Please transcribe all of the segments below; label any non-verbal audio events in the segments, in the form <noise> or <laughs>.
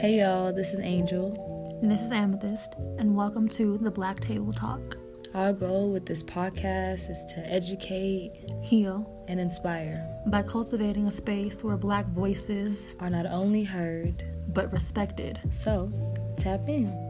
Hey y'all, this is Angel. And this is Amethyst, and welcome to the Black Table Talk. Our goal with this podcast is to educate, Heal and inspire by cultivating a space where Black voices are not only heard, but respected. So, tap in.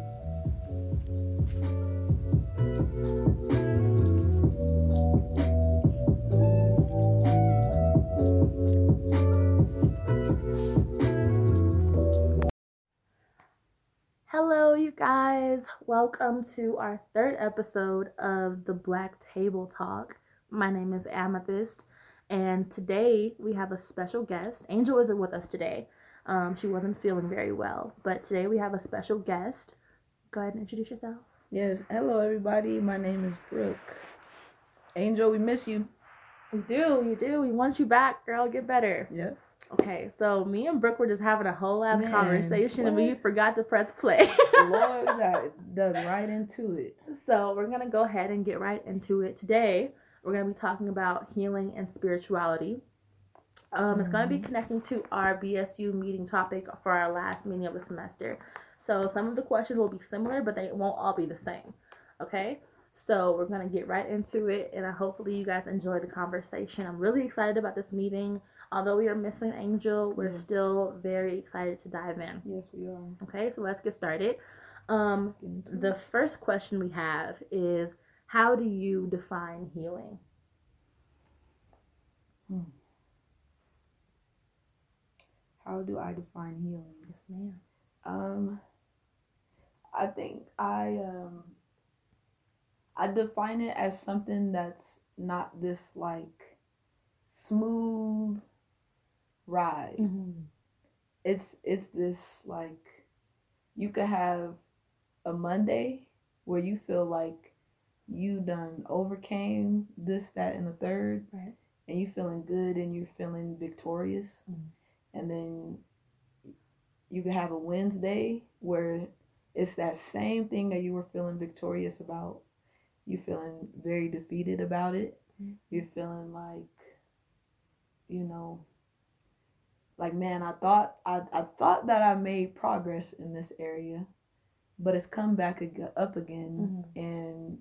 Welcome to our third episode of the Black Table Talk. My name is Amethyst, and today we have a special guest. Angel isn't with us today. Um, she wasn't feeling very well, but today we have a special guest. Go ahead and introduce yourself. Yes. Hello, everybody. My name is Brooke. Angel, we miss you. We do, we do. We want you back, girl. Get better. Yep. Okay, so me and Brooke were just having a whole ass Man, conversation, and we forgot to press play. <laughs> Lord got dug right into it. So we're gonna go ahead and get right into it. Today, we're gonna be talking about healing and spirituality. Um, It's gonna be connecting to our BSU meeting topic for our last meeting of the semester. So some of the questions will be similar, but they won't all be the same. Okay. So we're gonna get right into it, and uh, hopefully you guys enjoy the conversation. I'm really excited about this meeting. Although we are missing Angel, we're Yeah. still very excited to dive in. Yes, we are. Okay, so let's get started. Um, get the first question we have is how do you define healing? How do I define healing? Yes, ma'am. Um, I think I um, I define it as something that's not this like smooth ride. it's it's this like you could have a Monday where you feel like you done overcame this, that, and the third, Right. and you feeling good and you're feeling victorious, Mhm. and then you could have a Wednesday where it's that same thing that you were feeling victorious about. You feeling very defeated about it. Mhm. You're feeling like, you know, like man i thought I, I thought that i made progress in this area but it's come back ag- up again and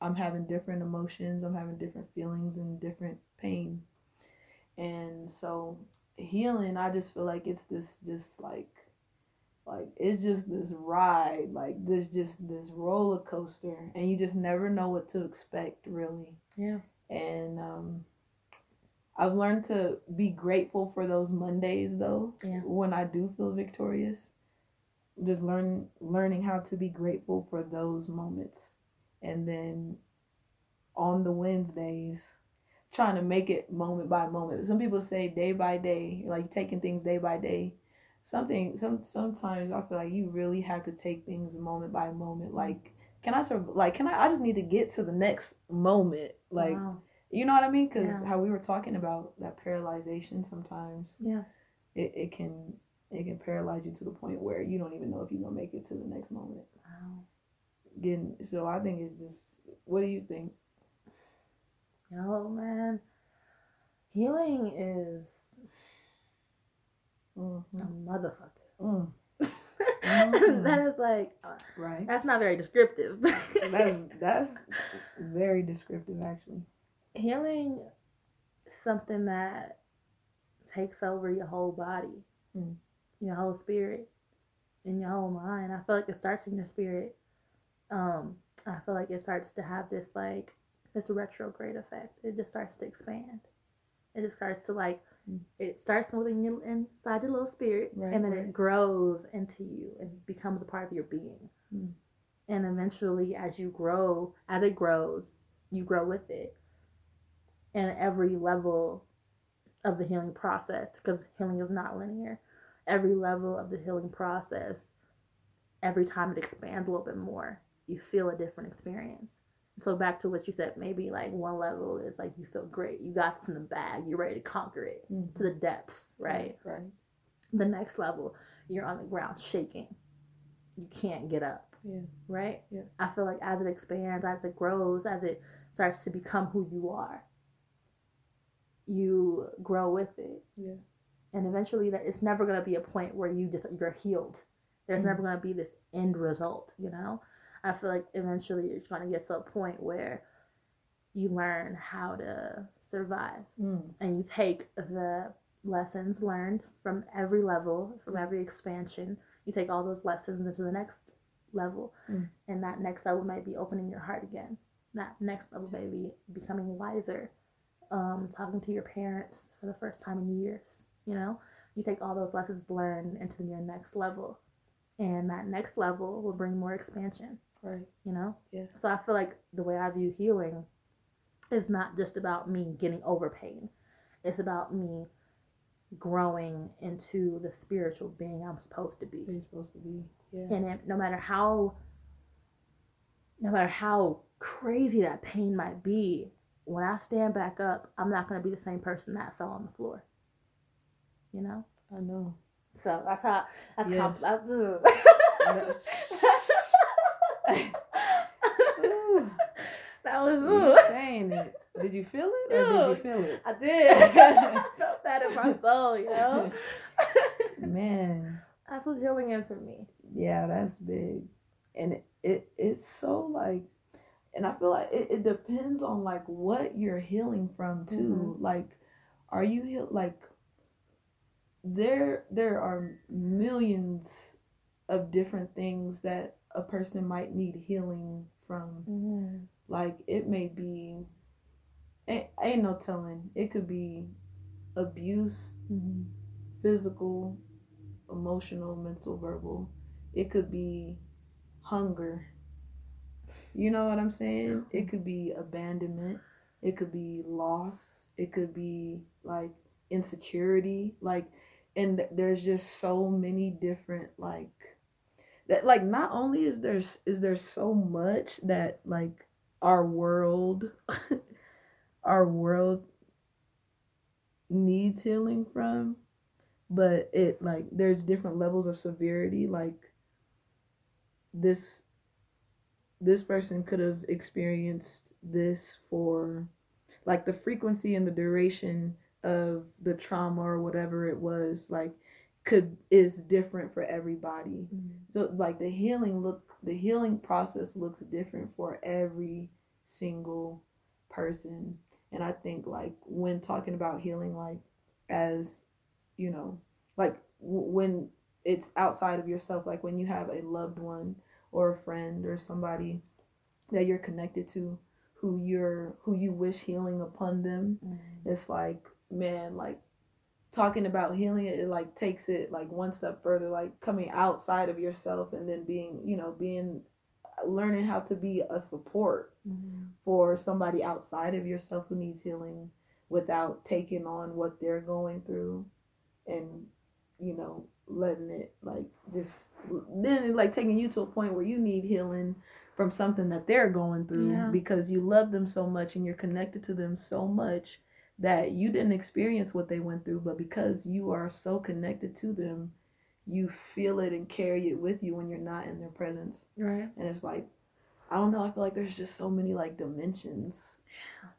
i'm having different emotions i'm having different feelings and different pain. And so healing i just feel like it's this just like like it's just this ride like this just this roller coaster and you just never know what to expect really. Yeah. and um I've learned to be grateful for those Mondays though. Yeah. When I do feel victorious. Just learn learning how to be grateful for those moments. And then on the Wednesdays, trying to make it moment by moment. Some people say day by day, like taking things day by day. Something some sometimes I feel like you really have to take things moment by moment. Like can I sur- like can I I just need to get to the next moment. Like Wow. You know what I mean? Because Yeah. how we were talking about that paralyzation sometimes Yeah. it, it can it can paralyze you to the point where you don't even know if you're gonna make it to the next moment. Wow. Getting so I think it's just what do you think? Yo, man. Healing is Mhm. a motherfucker. Mm, <laughs> Mhm. that is like right. that's not very descriptive. That's <laughs> that's very descriptive actually. Healing is something that takes over your whole body, Mm. your whole spirit, and your whole mind. I feel like it starts in your spirit. Um, I feel like it starts to have this like this retrograde effect. It just starts to expand. It just starts to like Mm. it starts within you inside your little spirit, Right, and then right. it grows into you and becomes a part of your being. Mm. And eventually, as you grow, as it grows, you grow with it and every level of the healing process because healing is not linear every level of the healing process every time it expands a little bit more you feel a different experience so back to what you said maybe like one level is like you feel great you got this in the bag you're ready to conquer it Mhm. to the depths right Right. the next level you're on the ground shaking you can't get up Yeah. right Yeah. i feel like as it expands as it grows as it starts to become who you are you grow with it Yeah. and eventually that it's never going to be a point where you just you're healed There's Mm. never going to be this end result, you know? I feel like eventually you're to get to a point where you learn how to survive Mm. and you take the lessons learned from every level, from every expansion. You take all those lessons into the next level, Mm. and that next level might be opening your heart again. That next level may be becoming wiser, um, talking to your parents for the first time in years. You know, you take all those lessons learned into your next level, and that next level will bring more expansion Right. you know? Yeah. So I feel like the way I view healing is not just about me getting over pain. It's about me growing into the spiritual being I'm supposed to be. You're supposed to be. Yeah. And it, no matter how no matter how crazy that pain might be, when I stand back up, I'm not going to be the same person that fell on the floor. You know? I know. So that's how that's Yes. how Ooh, <laughs> that was you saying it. Did you feel it or did you feel it? I did. <laughs> I felt that in my soul, you know? <laughs> Man, That's what healing is for me. yeah, that's big. And it, it it's so like and I feel like it, it depends on like what you're healing from too. Like are you heal like there there are millions of different things that a person might need healing from. Mm-hmm. Like it may be ain't, ain't no telling. It could be abuse, Mm-hmm. physical, emotional, mental, verbal. It could be hunger. You know what I'm saying? It could be abandonment. It could be loss. It could be like insecurity. Like, and th- there's just so many different like that. Like, not only is there is there so much that like our world, <laughs> our world needs healing from but it like there's different levels of severity like this this person could have experienced this for like the frequency and the duration of the trauma or whatever it was like could is different for everybody. Mm-hmm. So like the healing look the healing process looks different for every single person. And i think like when talking about healing like as you know like w- when it's outside of yourself like when you have a loved one or a friend or somebody that you're connected to who you're who you wish healing upon them. Mm-hmm. It's like man like talking about healing it, like takes it like one step further like coming outside of yourself and then being you know being learning how to be a support mm-hmm. for somebody outside of yourself who needs healing without taking on what they're going through and you know letting it like just then it like taking you to a point where you need healing from something that they're going through Yeah. because you love them so much and you're connected to them so much that you didn't experience what they went through but because you are so connected to them you feel it and carry it with you when you're not in their presence Right. and it's like i don't know i feel like there's just so many like dimensions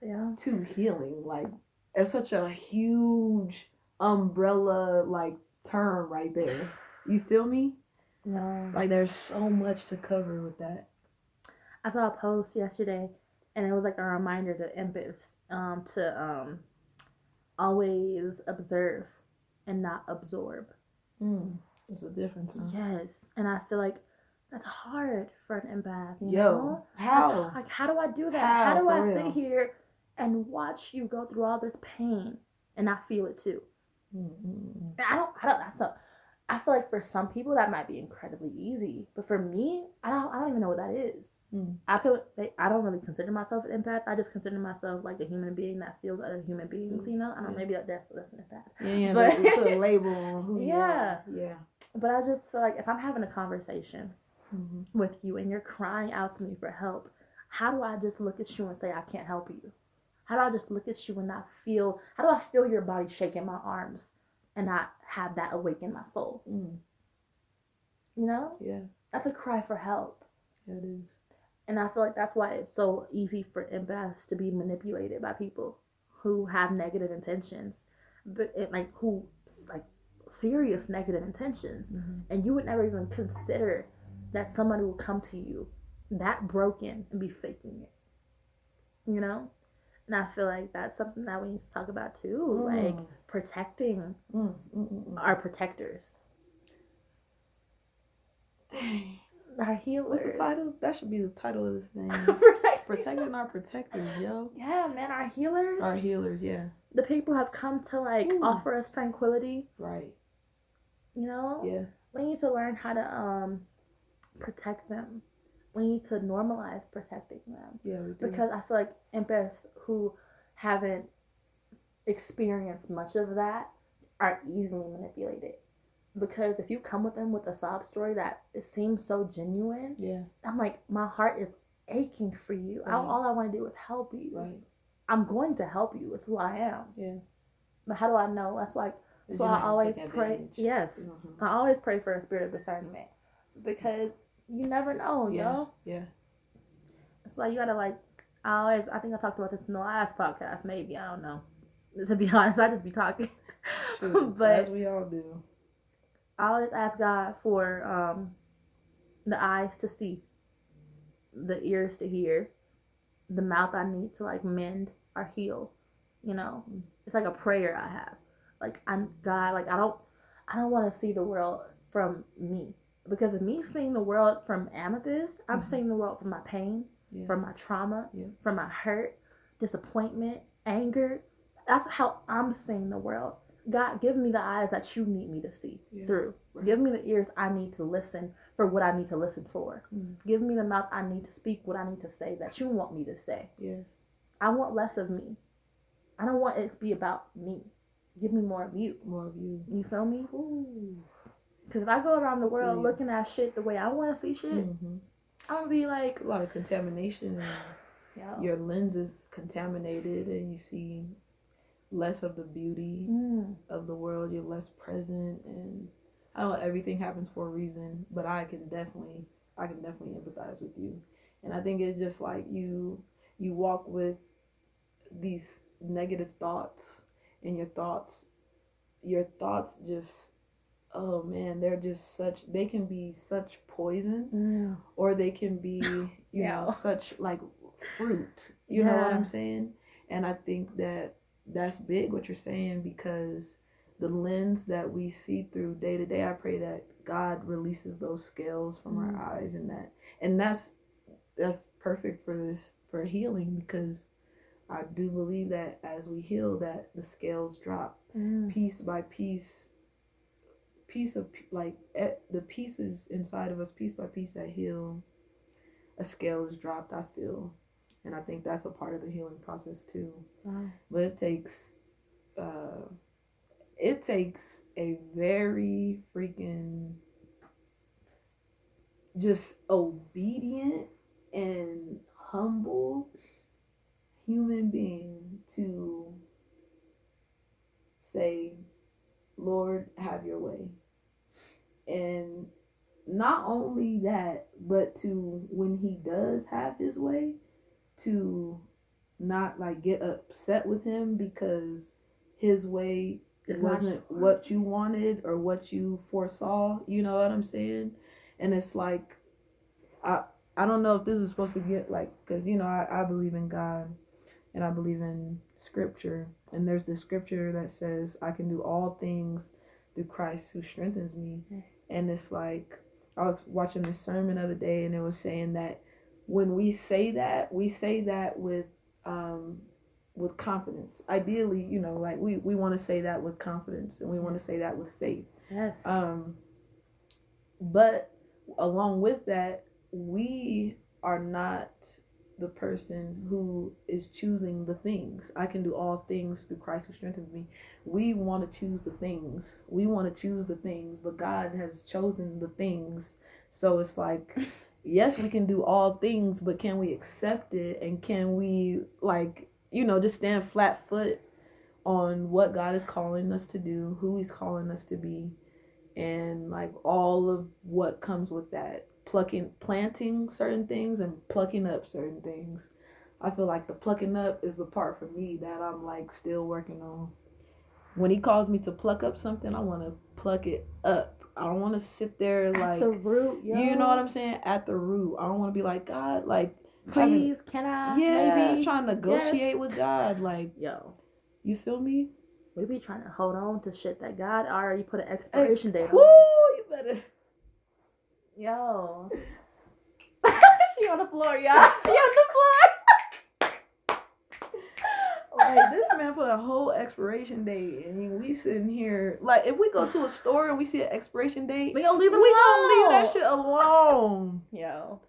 Yeah. to healing like it's such a huge umbrella like term right there you feel me No. like there's so much to cover with that I saw a post yesterday, and it was like a reminder to empaths um, to um, always observe and not absorb. mm. there's a difference huh? Yes, and I feel like that's hard for an empath. You yo know? How like, how do I do that? How, How, do I real? sit here and watch you go through all this pain and not feel it too? Mm, mm, mm. I don't. I don't. That's not. I feel like for some people that might be incredibly easy, but for me, I don't. I don't even know what that is. Mm. I could. Like, I don't really consider myself an empath. I just consider myself like a human being that feels other human beings. You know. I don't. Yeah. Maybe that- that's that's an empath. yeah, yeah But- put a <laughs> label on who you Yeah. are yeah But I just feel like if I'm having a conversation hmm with you and you're crying out to me for help, how do I just look at you and say I can't help you? How do I just look at you and not feel? How do I feel your body shaking my arms and not have that awaken my soul? mm. You know, yeah that's a cry for help. yeah, it is And I feel like that's why it's so easy for empaths to be manipulated by people who have negative intentions, but it, like who like serious negative intentions Mhm. and you would never even consider that somebody will come to you that broken and be faking it you know and i feel like that's something that we need to talk about too like Mm. protecting Mm, mm, mm, mm. our protectors Dang. <sighs> our healers What's the title? That should be the title of this thing. <laughs> Protecting- Protecting our protectors, yo. yeah man our healers Our healers, yeah. the people have come to like Ooh. offer us tranquility Right. you know Yeah. we need to learn how to um protect them we need to normalize protecting them. Yeah, we do. because i feel like empaths who haven't experienced much of that are easily manipulated. Because if you come with them with a sob story that it seems so genuine yeah, i'm like my heart is aching for you. I- all i want to do is help you. Right. i'm going to help you. It's who i am. Yeah. but how do i know? That's why that's why i always pray. advantage? yes. Mhm. I always pray for a spirit of discernment. Because you never know, Yeah. yo. Yeah. It's like you gotta like. I always, I think I talked about this in the last podcast. Maybe I don't know. <laughs> To be honest, I just be talking. <laughs> Shoot, but as we all do. I always ask God for um, the eyes to see, the ears to hear, the mouth I need to like mend or heal. You know, it's like a prayer I have. Like I'm God. Like I don't, I don't want to see the world from me because of me seeing the world from amethyst. I'm Mhm. seeing the world from my pain, Yeah. from my trauma, Yeah. from my hurt, disappointment, anger. That's how I'm seeing the world. God, give me the eyes that you need me to see Yeah. through. Right. Give me the ears I need to listen for what I need to listen for. Mm. Give me the mouth I need to speak what I need to say that you want me to say. Yeah. I want less of me. I don't want it to be about me. Give me more of you. More of you. You feel me? Ooh. Because if I go around the world Yeah. looking at shit the way I want to see shit, hmm I'm gonna be like, A lot of contamination and yo, your lens is contaminated and you see less of the beauty mm, of the world. You're less present and I know everything happens for a reason, but I can definitely I can definitely empathize with you. And I think it's just like you you walk with these negative thoughts and your thoughts your thoughts just oh man, they're just such they can be such poison mm, or they can be <laughs> you Yeah. know such like fruit you know what i'm saying and i think that that's big what you're saying because the lens that we see through day to day i pray that god releases those scales from Mm. our eyes and that and that's that's perfect for this for healing because i do believe that as we heal that the scales drop mm. piece by piece piece of like the pieces inside of us piece by piece that heal a scale is dropped i feel. And i think that's a part of the healing process too. Wow. but it takes uh it takes a very freaking just obedient and humble human being to say lord have your way and not only that but to when he does have his way to not like get upset with him because his way It's wasn't sh- what you wanted or what you foresaw. You know what I'm saying? And it's like, I I don't know if this is supposed to get like, cause you know I I believe in God, and I believe in Scripture, and there's this scripture that says I can do all things through Christ who strengthens me, Yes. and it's like I was watching this sermon the other day, and it was saying that when we say that, we say that with um with confidence. Ideally, you know, like we we want to say that with confidence, and we want to say that with faith. Yes. Um, but along with that, we are not the person who is choosing the things. I can do all things through Christ who strengthens me. We want to choose the things. We want to choose the things, but God has chosen the things. So it's like, <laughs> yes, we can do all things, but can we accept it? And can we, like, you know, just stand flat foot on what God is calling us to do, who He's calling us to be? and like all of what comes with that plucking planting certain things and plucking up certain things i feel like the plucking up is the part for me that i'm like still working on when he calls me to pluck up something i want to pluck it up. I don't want to sit there At like the root, yo. you know what I'm saying at the root. I don't want to be like God, like having- Please, can I? yeah, maybe? trying to negotiate Yes. with God. Like Yo, you feel me? we be trying to hold on to shit that God already put an expiration date Woo, on. you better. Yo. <laughs> she on the floor, y'all. She on the floor. <laughs> Like this man put a whole expiration date, and we sitting here. Like if we go to a store and we see an expiration date, We gonna leave it we alone. gonna leave that shit alone. Yo.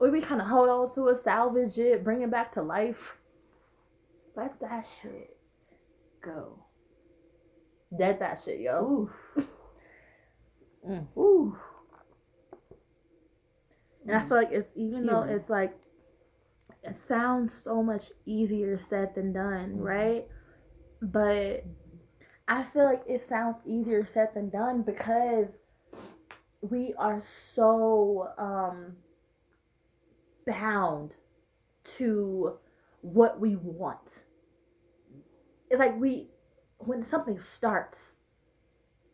We be trying to hold on to it, salvage it, bring it back to life. Let that shit Go. dead that shit, yo. Ooh. Mm. Ooh. And I feel like it's even though it's like it sounds so much easier said than done, Mhm. right? But I feel like it sounds easier said than done because we are so um bound to what we want. It's like we when something starts,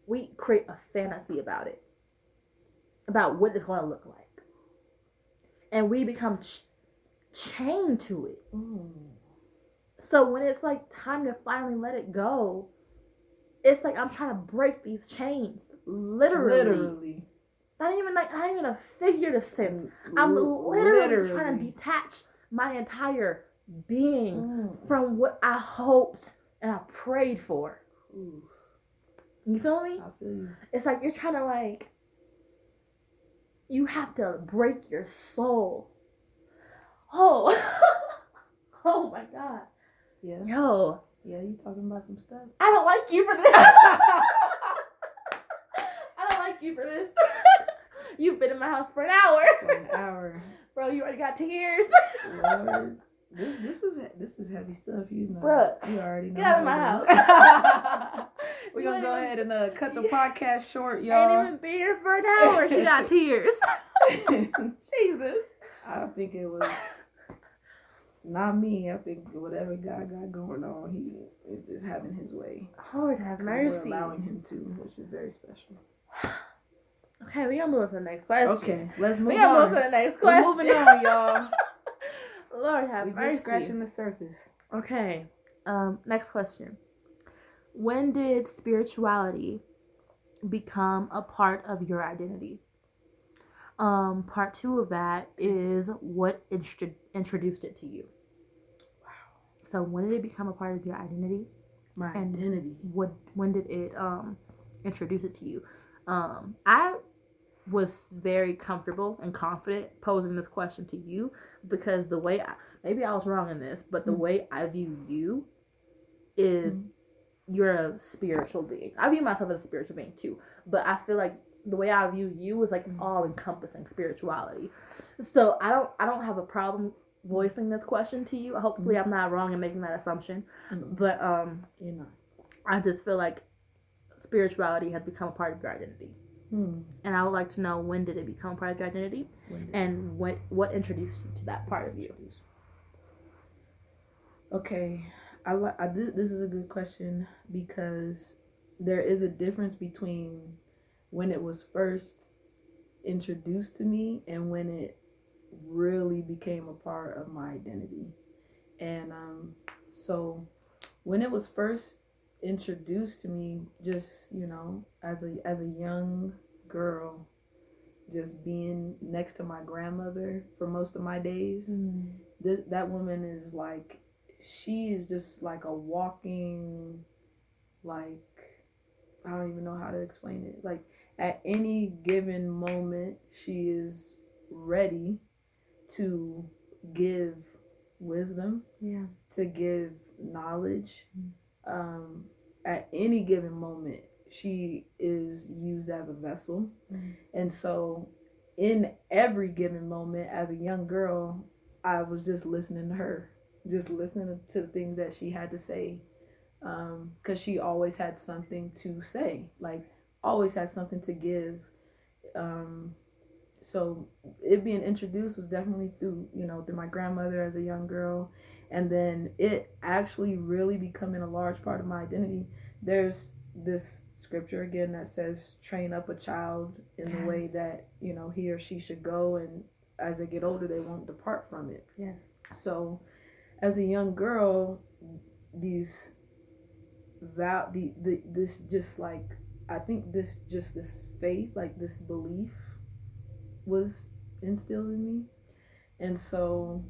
we create a fantasy about it. About what it's going to look like and we become ch- chained to it. Mm. So when it's like time to finally let it go, it's like I'm trying to break these chains, literally. Literally. Not even like not even a figurative sense. I'm L- literally, trying to detach my entire being Mm. from what I hoped and I prayed for. Ooh, You feel me? I feel you. It's like you're trying to like you have to break your soul. Oh. <laughs> oh my god. Yeah. Yo, Yeah, you talking about some stuff. I don't like you for this. <laughs> I don't like you for this. <laughs> You've been in my house for an hour. For an hour. Bro, you already got tears. Lord. This, this is this is heavy stuff, you know. Bruh, you already know. get out of my is. We're gonna go even- ahead and uh, cut the <laughs> podcast short, y'all. Ain't even been here for an hour. She got <laughs> tears. <laughs> Jesus. I think it was not me. I think whatever God got going on, he is just having his way. Lord have mercy. We're allowing him to, which is very special. <sighs> Okay, we gonna move on to the next question. Okay, let's move We gonna on. move to the next We're question. moving on, y'all. Lord have we mercy. just scratching the surface. Okay. Um, next question. When did spirituality become a part of your identity? Um, part two of that is what introduced it to you. Wow, So when did it become a part of your identity? my And- identity. What when did it um introduce it to you? Um, I was very comfortable and confident posing this question to you because the way I, maybe I was wrong in this, but the Mm. way I view you is you're a spiritual being. I view myself as a spiritual being too, but I feel like the way I view you is like Mm. all encompassing spirituality. So I don't I don't have a problem voicing this question to you. Hopefully I'm not wrong in making that assumption. Mm, But um You're not. I just feel like spirituality has become a part of your identity. Hmm. And I would like to know when did it become a part of your identity and what what introduced you to that part of you. Okay, I, li- I thi- this is a good question because there is a difference between when it was first introduced to me and when it really became a part of my identity. And um so when it was first introduced to me just, you know, as a as a young girl just being next to my grandmother for most of my days this that woman is like she is just like a walking like I don't even know how to explain it. Like at any given moment she is ready to give wisdom, Yeah. to give knowledge. Um at any given moment she is used as a vessel. Mhm. And so in every given moment as a young girl, I was just listening to her, just listening to the things that she had to say. Um, cause she always had something to say, like always had something to give. Um, so it being introduced was definitely through, you know, through my grandmother as a young girl. And then it actually really becoming a large part of my identity. There's this scripture again that says train up a child in the way that you know he or she should go and as they get older they won't depart from it Yes. so as a young girl these vow the, the this just like i think this just this faith like this belief was instilled in me. And so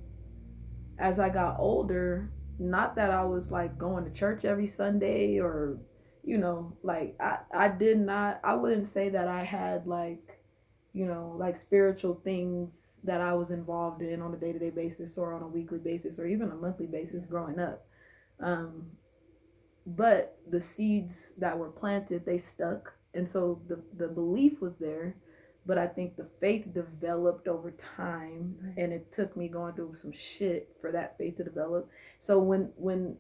as i got older not that i was like going to church every sunday or you know like i i did not i wouldn't say that i had like you know like spiritual things that i was involved in on a day-to-day basis or on a weekly basis or even a monthly basis growing up. Um but the seeds that were planted they stuck. And so the the belief was there but i think the faith developed over time Right. and it took me going through some shit for that faith to develop. So when when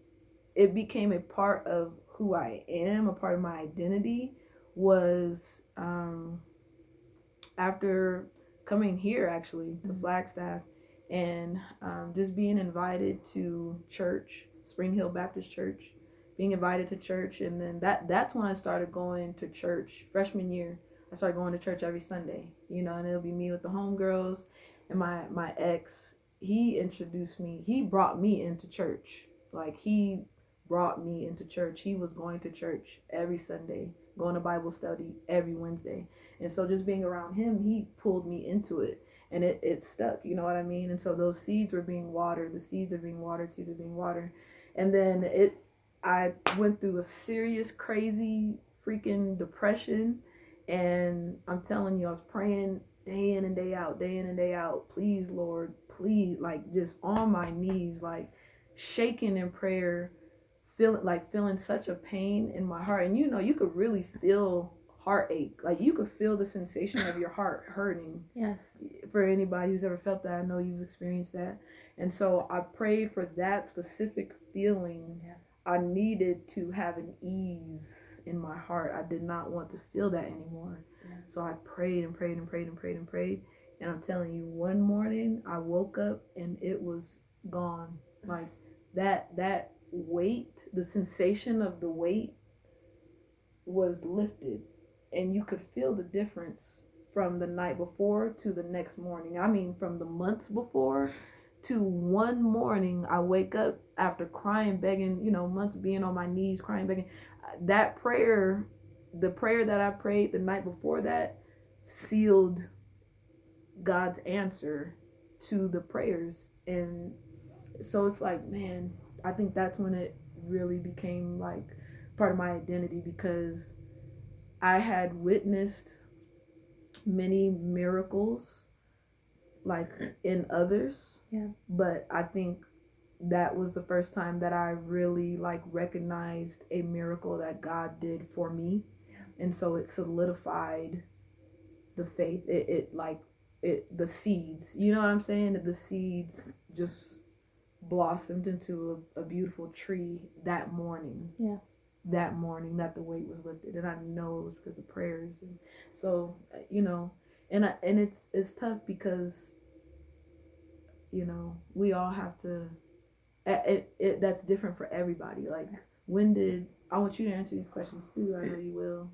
it became a part of who i am a part of my identity was um after coming here actually to Mhm. flagstaff and um, just being invited to church spring hill baptist church being invited to church. And then that that's when i started going to church freshman year. I started going to church every sunday you know and it'll be me with the homegirls and my my ex. He introduced me he brought me into church. Like he brought me into church. He was going to church every sunday going to bible study every wednesday. And so just being around him he pulled me into it and it, it stuck you know what i mean? And so those seeds were being watered the seeds are being watered seeds are being watered. And then it i went through a serious crazy freaking depression and i'm telling you i was praying day in and day out day in and day out please lord please like just on my knees like shaking in prayer feeling like feeling such a pain in my heart. And you know you could really feel heartache. Like you could feel the sensation of your heart hurting Yes. for anybody who's ever felt that. I know you've experienced that. And so i prayed for that specific feeling. Yeah. i needed to have an ease in my heart. I did not want to feel that anymore. Yeah. so i prayed and prayed and prayed and prayed and prayed. And i'm telling you one morning i woke up and it was gone. Like that that weight the sensation of the weight was lifted and you could feel the difference from the night before to the next morning. I mean from the months before to one morning i wake up after crying begging you know months being on my knees crying begging. That prayer the prayer that i prayed the night before that sealed god's answer to the prayers. And so it's like man i think that's when it really became like part of my identity because i had witnessed many miracles like in others. Yeah. but i think that was the first time that i really like recognized a miracle that god did for me. And so it solidified the faith. It, it like it the seeds you know what i'm saying? The seeds just blossomed into a, a beautiful tree that morning. Yeah. that morning that the weight was lifted and i know it was because of prayers. And so uh, you know and I, and it's it's tough because you know we all have to it, it, it that's different for everybody. Like when did i want you to answer these questions too i know you will.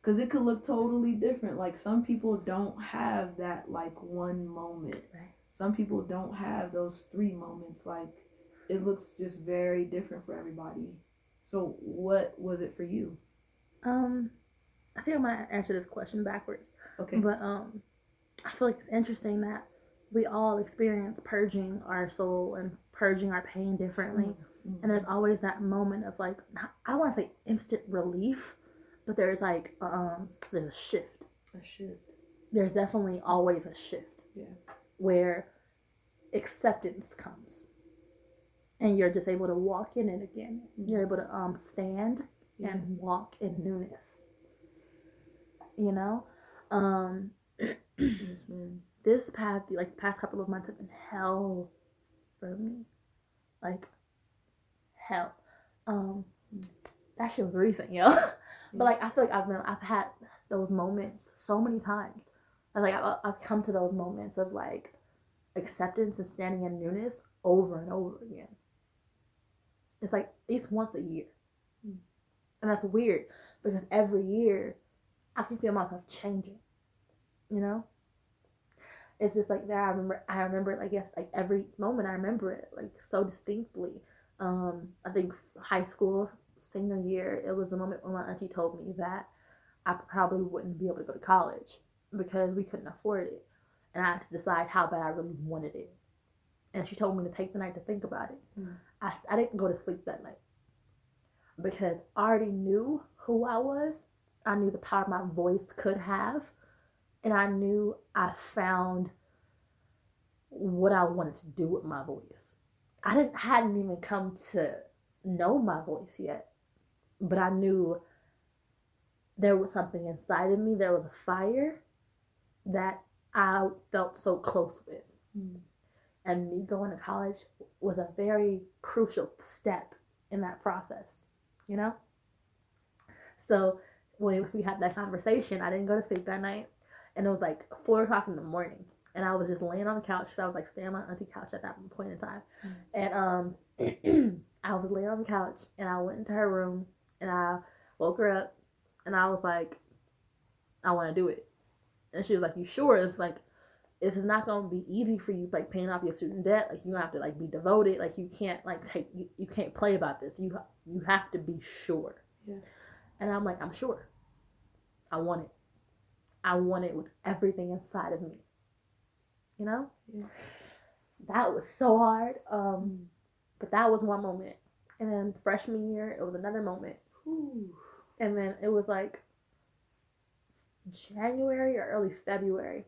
Because it could look totally different. Like some people don't have that like one moment. Right. Some people don't have those three moments like it looks just very different for everybody so what was it for you Um, I think I'm gonna answer this question backwards. okay But um, I feel like it's interesting that we all experience purging our soul and purging our pain differently. Mhm. And there's always that moment of like, not- I don't want to say instant relief, but there's like, um, there's a shift. a shift There's definitely always a shift. Yeah. Where acceptance comes. And you're just able to walk in it again. You're able to um stand Yeah. and walk in newness. You know? Um yes <clears throat> this past like the past couple of months have been hell for me like hell um that shit was recent yo <laughs> but like i feel like i've been i've had those moments so many times I like I've, I've come to those moments of like acceptance and standing in newness over and over again it's like at least once a year And that's weird because every year I can feel myself changing. You know? It's just like that. I remember I remember it like yes, like every moment I remember it like so distinctly. Um, I think high school, senior year, it was the moment when my auntie told me that I probably wouldn't be able to go to college because we couldn't afford it. And I had to decide how bad I really wanted it. And she told me to take the night to think about it. Mm. I, I didn't go to sleep that night because I already knew who I was. I knew the power my voice could have. And I knew I found what I wanted to do with my voice. I didn't hadn't even come to know my voice yet. But I knew there was something inside of me. There was a fire that I felt so close with. Mm. And me going to college was a very crucial step in that process, you know? So when we had that conversation, I didn't go to sleep that night. And it was like four o'clock in the morning. And I was just laying on the couch. So I was like staying on my auntie couch at that point in time. Mm. And um <clears throat> I was laying on the couch and I went into her room and I woke her up and I was like, I want to do it. And she was like, You sure? It's like, this is not going to be easy for you, like paying off your student debt. Like you have to like be devoted. Like you can't like take, you, you can't play about this. You you have to be sure. Yeah. And I'm like, I'm sure. I want it. I want it with everything inside of me. You know? Yeah. That was so hard. Um, but that was one moment. And then freshman year, it was another moment. Whew. And then it was like January or early February.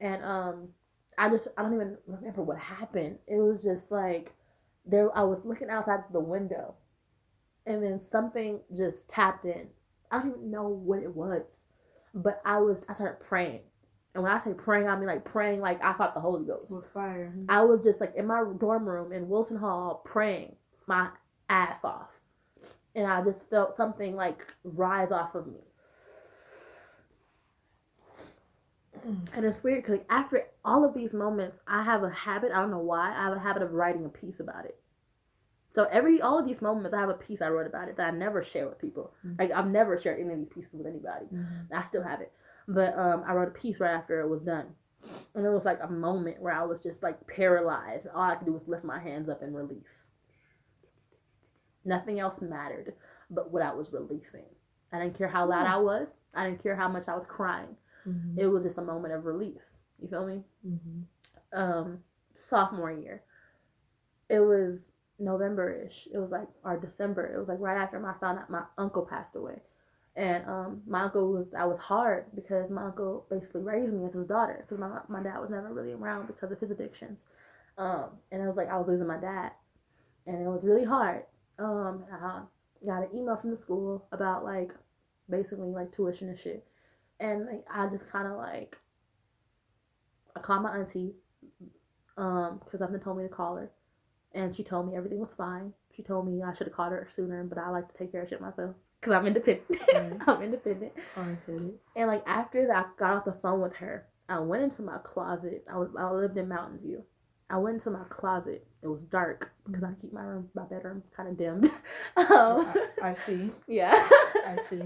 And um I just I don't even remember what happened. It was just like there I was looking outside the window and then something just tapped in. I don't even know what it was. But I was I started praying. And when I say praying, I mean like praying like I fought the Holy Ghost. With fire. I was just like in my dorm room in Wilson Hall praying my ass off. And I just felt something like rise off of me. And it's weird because after all of these moments, I have a habit, I don't know why, I have a habit of writing a piece about it. So every all of these moments, I have a piece I wrote about it that I never share with people. Mhm. Like I've never shared any of these pieces with anybody. Mhm. I still have it. But um, I wrote a piece right after it was done. And it was like a moment where I was just like paralyzed. All I could do was lift my hands up and release. Nothing else mattered but what I was releasing. I didn't care how loud I was. I didn't care how much I was crying. Mhm. It was just a moment of release. You feel me? Mhm. Um, sophomore year. It was November ish. It was like our December. It was like right after I found out my uncle passed away. And um, my uncle was that was hard because my uncle basically raised me as his daughter because my my dad was never really around because of his addictions, um, and it was like I was losing my dad, and it was really hard. Um, I got an email from the school about like basically like tuition and shit, and like I just kind of like I called my auntie, um, because I've been told me to call her, and she told me everything was fine. She told me I should have called her sooner, but I like to take care of shit myself because I'm independent. Right. <laughs> I'm independent. Hard-headed. And like after that, I got off the phone with her. I went into my closet. I was I lived in Mountain View. I went into my closet. It was dark because I keep my room, my bedroom, kind of dimmed. <laughs> um, I, I see. <laughs> yeah. I see.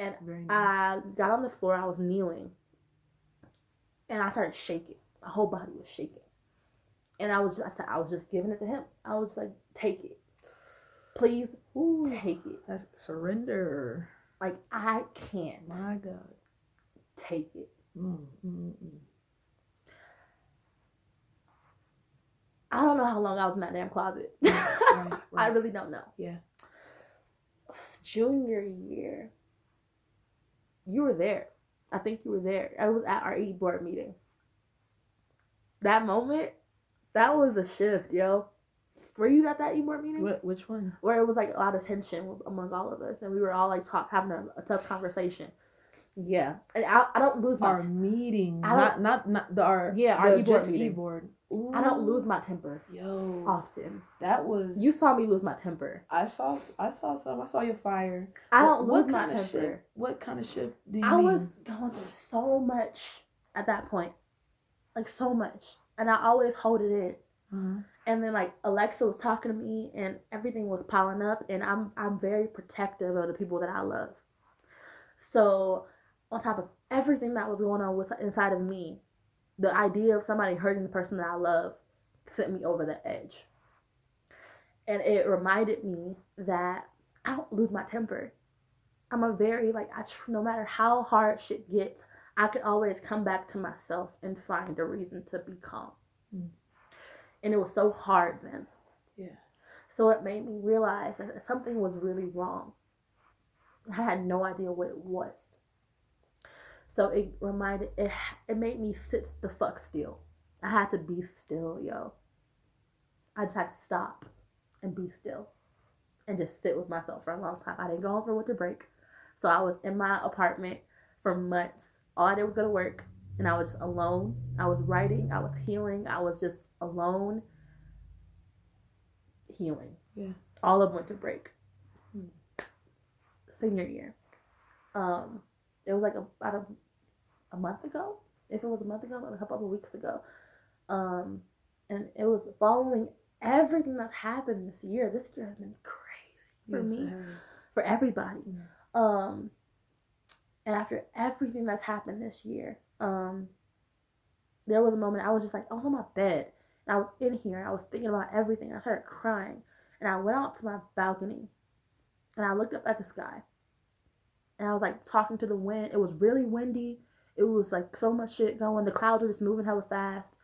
And nice. I got on the floor. I was kneeling, and I started shaking. My whole body was shaking, and I was just I, said, I was just giving it to him. I was like, "Take it, please, Ooh, take it." that's surrender. Like I can't My God. take it. Mm, mm, mm. I don't know how long I was in that damn closet. right, <laughs> I right. really don't know. Yeah. It was junior year. You were there. I think you were there. I was at our E board meeting. That moment, that was a shift, yo. Were you at that E board meeting? What? Which one? Where it was like a lot of tension among all of us, and we were all like talk having a, a tough conversation. Yeah, and I, I don't lose my Our meeting, I not not not the our Yeah, our the e-board meeting. e-board. I don't lose my temper Yo, often. that was You saw me lose my temper. I saw I saw some. I saw your fire. I don't what lose my kind of temper. shift- what kind of shift do you I mean? was going through so much at that point, like so much, and I always hold it in. Uh-huh. and then like Alexa was talking to me and everything was piling up and I'm I'm very protective of the people that I love. So on top of everything that was going on with inside of me, the idea of somebody hurting the person that I love sent me over the edge. And it reminded me that I don't lose my temper. I'm a very like I tr- no matter how hard shit gets, I can always come back to myself and find a reason to be calm. Mm. And it was so hard then. Yeah. So it made me realize that something was really wrong. I had no idea what it was. So it reminded it it made me sit the fuck still. I had to be still, yo. I just had to stop and be still and just sit with myself for a long time. I didn't go home for winter break. So I was in my apartment for months. All I did was go to work and I was just alone. I was writing, I was healing, I was just alone healing. Yeah. All of winter break. Senior year. Um it was like a, about a, a month ago. If it was a month ago, a couple of weeks ago. Um and it was following everything that's happened this year. This year has been crazy for Yes, me, for everybody. Yeah. Um, and after everything that's happened this year, um, there was a moment I was just like, I was on my bed and I was in here I was thinking about everything. I started crying and I went out to my balcony and I looked up at the sky and I was like talking to the wind. It was really windy. It was like so much shit going. The clouds were just moving hella fast.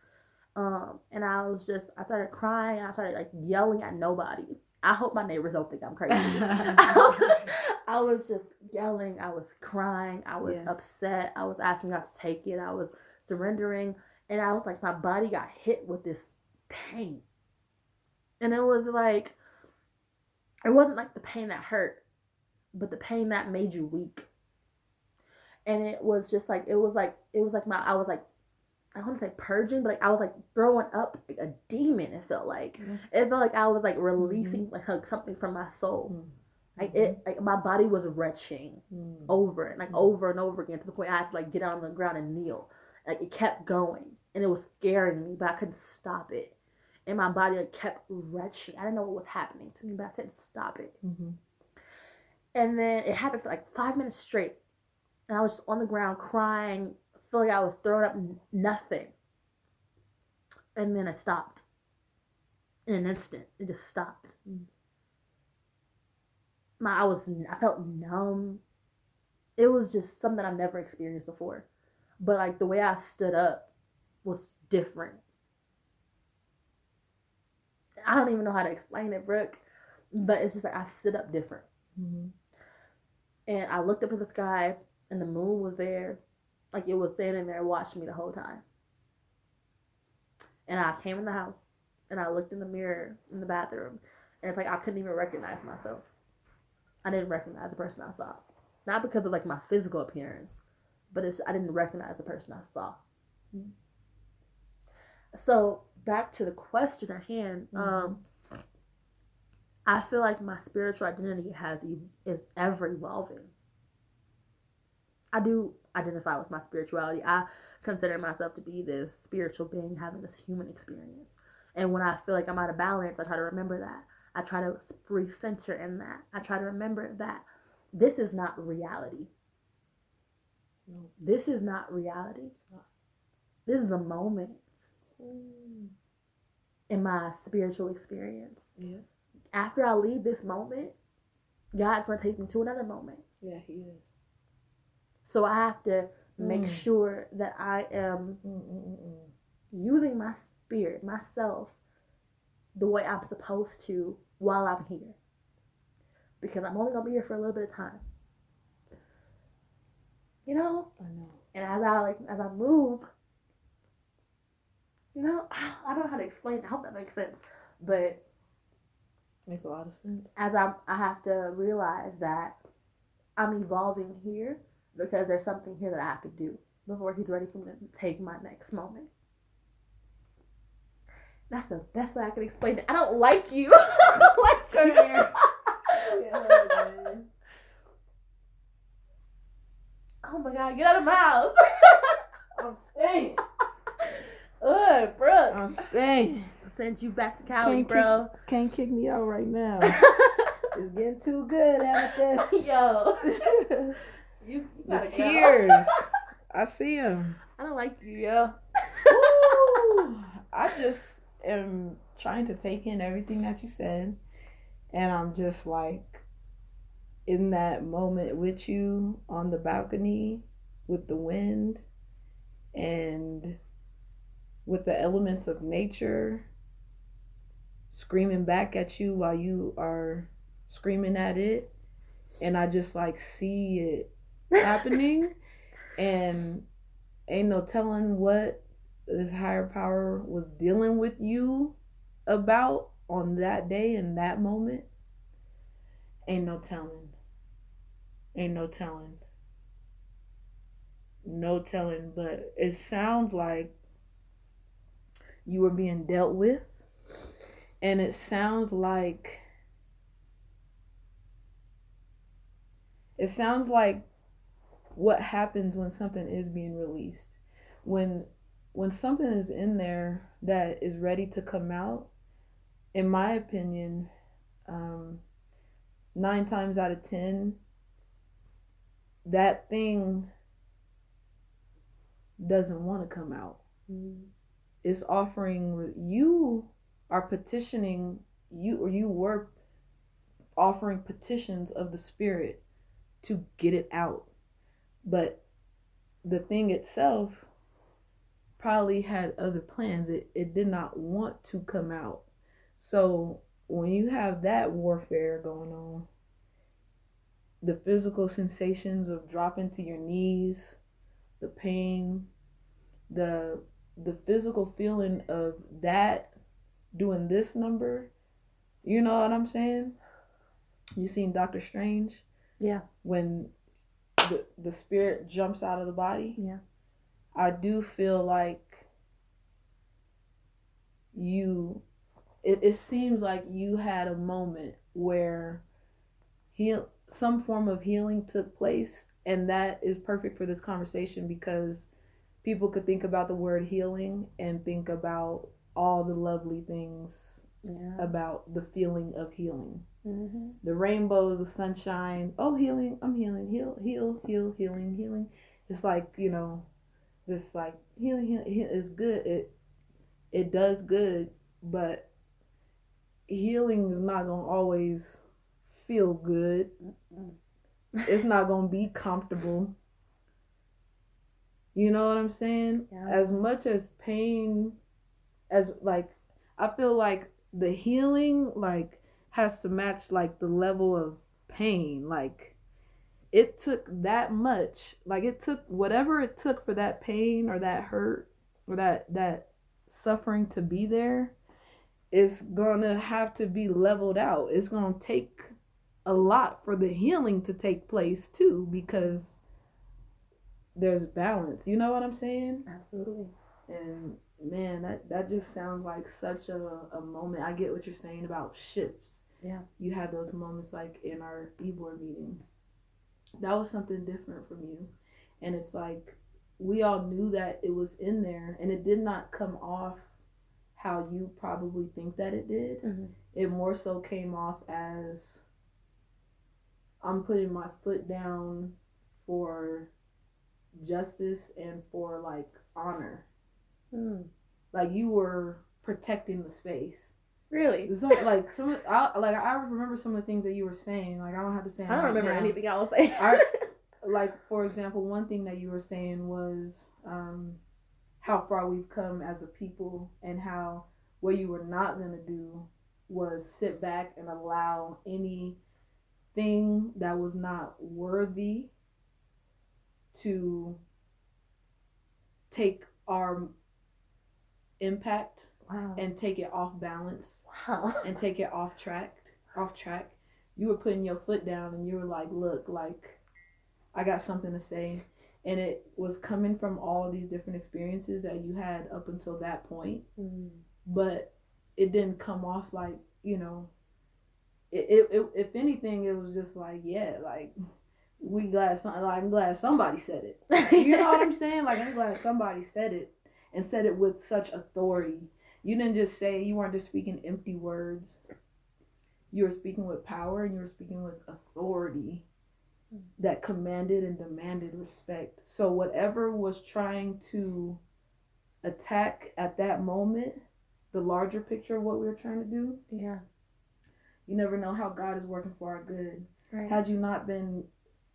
Um, and I was just, I started crying. I started like yelling at nobody. I hope my neighbors don't think I'm crazy. <laughs> <laughs> I was just yelling. I was crying. I was Yeah. upset. I was asking God to take it. I was surrendering. And I was like, my body got hit with this pain. And it was like, it wasn't like the pain that hurt, but the pain that made you weak. And it was just like, it was like, it was like my, I was like, I want to say purging, but like I was like throwing up like a demon. It felt like Mhm. it felt like I was like releasing like, like something from my soul. Mm. Like it, like my body was retching Mm. over and like Mhm. over and over again to the point I had to like get on the ground and kneel. Like it kept going and it was scaring me, but I couldn't stop it. And my body like kept retching. I didn't know what was happening to me, but I couldn't stop it. And then it happened for like five minutes straight. And I was just on the ground crying, feeling like I was throwing up nothing. And then it stopped. In an instant, it just stopped. My I was I felt numb. It was just something I've never experienced before. But like the way I stood up was different. I don't even know how to explain it, Brooke. But it's just like I stood up different. Mhm. And I looked up at the sky and the moon was there. Like it was standing there watching me the whole time. And I came in the house and I looked in the mirror in the bathroom. And it's like I couldn't even recognize myself. I didn't recognize the person I saw. Not because of like my physical appearance, but it's I didn't recognize the person I saw. Mm. So back to the question at hand. Um I feel like my spiritual identity has is ever evolving. I do identify with my spirituality. I consider myself to be this spiritual being having this human experience. And when I feel like I'm out of balance, I try to remember that. I try to recenter in that. I try to remember that this is not reality. No, This is not reality. not. This is a moment Mm. in my spiritual experience. Yeah. After I leave this moment, God's going to take me to another moment. Yeah, he is. So I have to make Mm. sure that I am Mm-mm-mm. using my spirit, myself, the way I'm supposed to while I'm here. Because I'm only gonna be here for a little bit of time. You know? I know. And as I like as I move, you know, <sighs> I don't know how to explain it. I hope that makes sense. But Makes a lot of sense. as I'm I have to realize that I'm evolving here because there's something here that I have to do before he's ready for me to take my next moment. That's the best way I can explain it. I don't like you. I <laughs> don't like Come you. here. Yeah, man. <laughs> Oh my god, get out of my house. <laughs> I'm staying. Ugh, bro. I'm staying. Send you back to Cali, Can't bro. Can't kick me out right now. <laughs> it's getting too good, Amithyst. <laughs> Yo. <laughs> You, you the gotta tears. I see them. I don't like you, yo. Woo! I just am trying to take in everything that you said, and I'm just like in that moment with you on the balcony with the wind and with the elements of nature screaming back at you while you are screaming at it and I just like see it <laughs> happening and ain't no telling what this higher power was dealing with you about on that day and that moment. Ain't no telling. Ain't no telling. No telling, but it sounds like you were being dealt with. And it sounds like it sounds like what happens when something is being released. When when something is in there that is ready to come out, in my opinion, um, nine times out of ten, that thing doesn't want to come out. It's offering you are petitioning you or you were offering petitions of the spirit to get it out. But the thing itself probably had other plans. It it did not want to come out. So when you have that warfare going on, the physical sensations of dropping to your knees, the pain, the the physical feeling of that doing this number, you know what I'm saying? You seen Doctor Strange? Yeah. When the the spirit jumps out of the body? Yeah. I do feel like you it, it seems like you had a moment where heal some form of healing took place and that is perfect for this conversation because people could think about the word healing and think about all the lovely things Yeah. about the feeling of healing Mm-hmm. the rainbows, the sunshine. Oh, healing! I'm healing. Heal, heal, heal, healing, healing. It's like you know, this like healing, healing, heal is good. It it does good, but healing is not gonna always feel good. It's not <laughs> gonna be comfortable. You know what I'm saying? Yeah. As much as pain, as like I feel like the healing like has to match like the level of pain. Like it took that much. Like it took whatever it took for that pain or that hurt or that that suffering to be there is gonna have to be leveled out. It's gonna take a lot for the healing to take place too because there's balance. You know what I'm saying? Absolutely. And man, that, that just sounds like such a, a moment. I get what you're saying about shifts. Yeah. You had those moments like in our e-board meeting. That was something different from you. And it's like we all knew that it was in there and it did not come off how you probably think that it did. Mm-hmm. It more so came off as I'm putting my foot down for justice and for like honor. Mm. Like you were protecting the space. Really? Some like some I, like I remember some of the things that you were saying. Like I don't have to say. I don't right remember now. anything I was saying. I- <laughs> Like for example, one thing that you were saying was um, how far we've come as a people, and how what you were not gonna do was sit back and allow anything that was not worthy to take our impact wow. and take it off balance wow. and take it off track off track you were putting your foot down and you were like look like i got something to say and it was coming from all these different experiences that you had up until that point Mm. but it didn't come off like you know it, it, it if anything it was just like yeah like we glad some, like, i'm glad somebody said it you know what i'm <laughs> saying like i'm glad somebody said it and said it with such authority. You didn't just say you weren't just speaking empty words. You were speaking with power and you were speaking with authority that commanded and demanded respect. So whatever was trying to attack at that moment, the larger picture of what we were trying to do, Yeah. you never know how God is working for our good. Right. Had you not been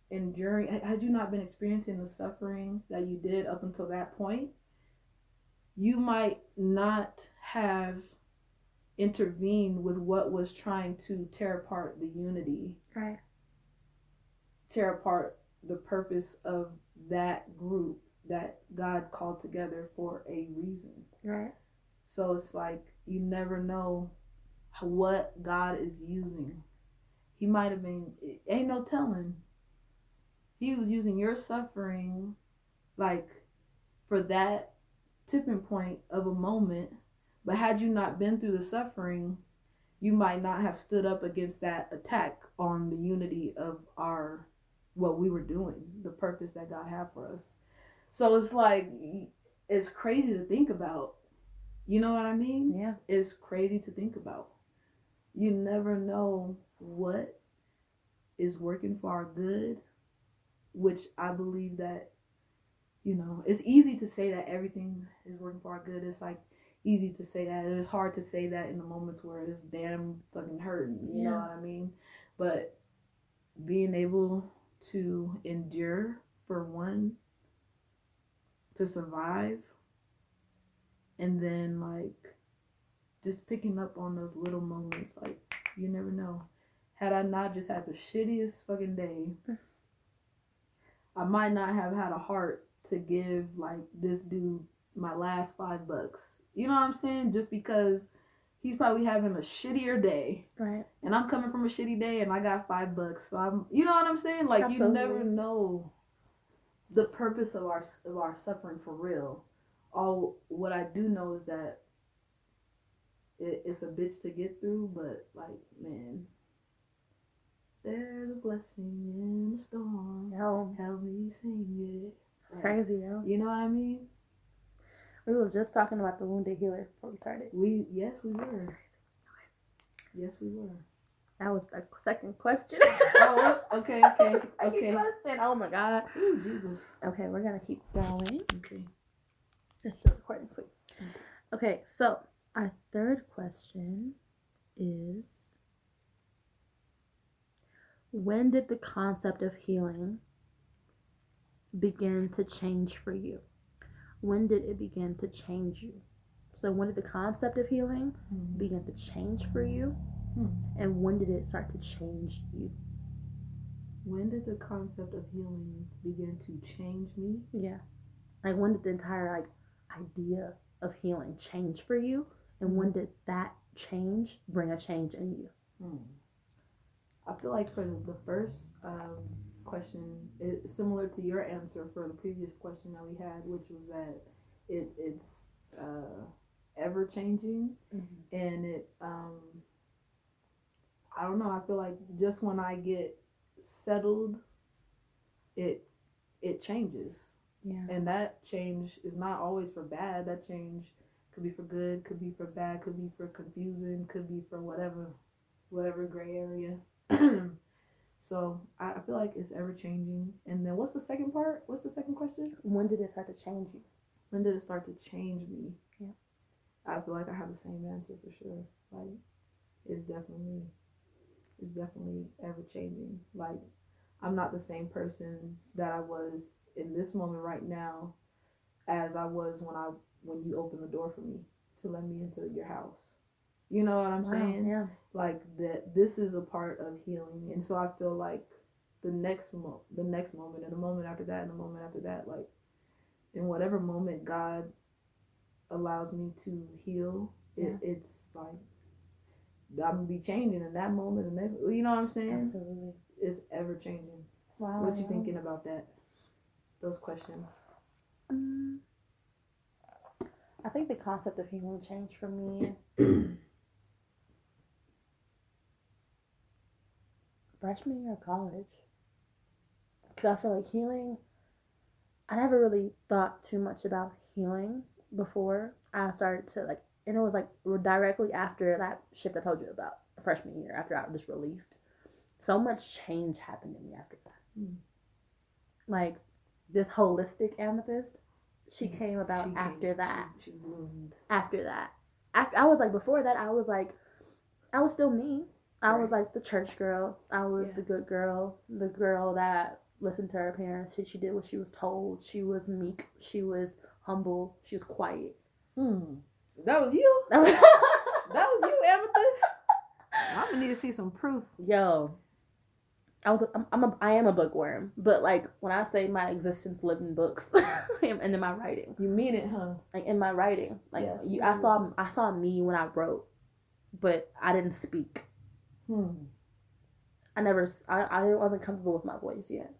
enduring, had you not been experiencing the suffering that you did up until that point, you might not have intervened with what was trying to tear apart the unity, right. tear apart the purpose of that group that God called together for a reason. Right. So it's like you never know what God is using. He might have been, ain't no telling. He was using your suffering, like, for that tipping point of a moment. But had you not been through the suffering, you might not have stood up against that attack on the unity of our, what we were doing, the purpose that God had for us. So it's like, it's crazy to think about. You know what I mean? Yeah. It's crazy to think about. You never know what is working for our good, which I believe that, you know, it's easy to say that everything is working for our good. It's like easy to say that. It's hard to say that in the moments where it's damn fucking hurting. You know what I mean? But being able to endure for one, to survive, and then like just picking up on those little moments like you never know had i not just had the shittiest fucking day <laughs> i might not have had a heart to give like this dude my last five bucks. You know what i'm saying? Just because he's probably having a shittier day. Right. and i'm coming from a shitty day and i got five bucks. So i'm you know what i'm saying? Like you never know the purpose of our of our suffering for real. All what I do know is that it, it's a bitch to get through, but like man, there's a blessing in the storm. Help me sing it. It's crazy, yo. You know what I mean? We was just talking about the wounded healer before we started. We yes we were. Yes we were. That was the second question. Oh okay <laughs> okay okay. question. Oh my god. Ooh, Jesus. Okay, we're gonna keep going. Okay. It's still recording, sweet. Okay, so our third question is When did the concept of healing begin to change for you? When did it begin to change you? So, when did the concept of healing Mhm. begin to change for you? Hmm. And when did it start to change you? When did the concept of healing begin to change me? Yeah. Like, when did the entire like idea of healing change for you? And when did that change bring a change in you? Hmm. I feel like for the, the first um, question, it's similar to your answer for the previous question that we had, which was that it it's uh, ever changing and it um, I don't know. I feel like just when I get settled, it it changes, Yeah. and that change is not always for bad. That change could be for good, could be for bad, could be for confusing, could be for whatever, whatever gray area. <clears throat> so I, I feel like it's ever changing. And then what's the second part? What's the second question? When did it start to change you? When did it start to change me? Yeah. I feel like I have the same answer for sure. Like it's definitely it's definitely ever changing. Like I'm not the same person that I was in this moment right now as I was when I when you opened the door for me to let me into your house. You know what I'm Wow, saying? Yeah. Like that this is a part of healing. And so I feel like the next mo- the next moment and the moment after that and the moment after that like in whatever moment God allows me to heal, it, it's like I'm gonna be changing in that moment and next you know what I'm saying? Absolutely. It's ever changing. Wow. What you thinking about that? Those questions. Mm. I think the concept of healing changed for me <clears throat> freshman year of college. Because I feel like healing, I never really thought too much about healing before I started to like, and it was like directly after that shift I told you about freshman year after I was released. So much change happened in me after that. Mm. Like this holistic amithyst, she Mm. came about She came- after that. She, she bloomed. After that, after I was like before that, I was like, I was still me. I was like the church girl. I was Yeah. the good girl, the girl that listened to her parents. She, she did what she was told. She was meek. She was humble. She was quiet. Hmm. That was you. <laughs> That was you, Amithyst. <laughs> I'm gonna need to see some proof. Yo, I was. I'm. I'm a, I am a bookworm, but like when I say my existence lived in books <laughs> and in my writing, You mean it, huh? like in my writing, like Yes, you, you I saw. I saw me when I wrote, but I didn't speak. Hmm. I never. I, I wasn't comfortable with my voice yet.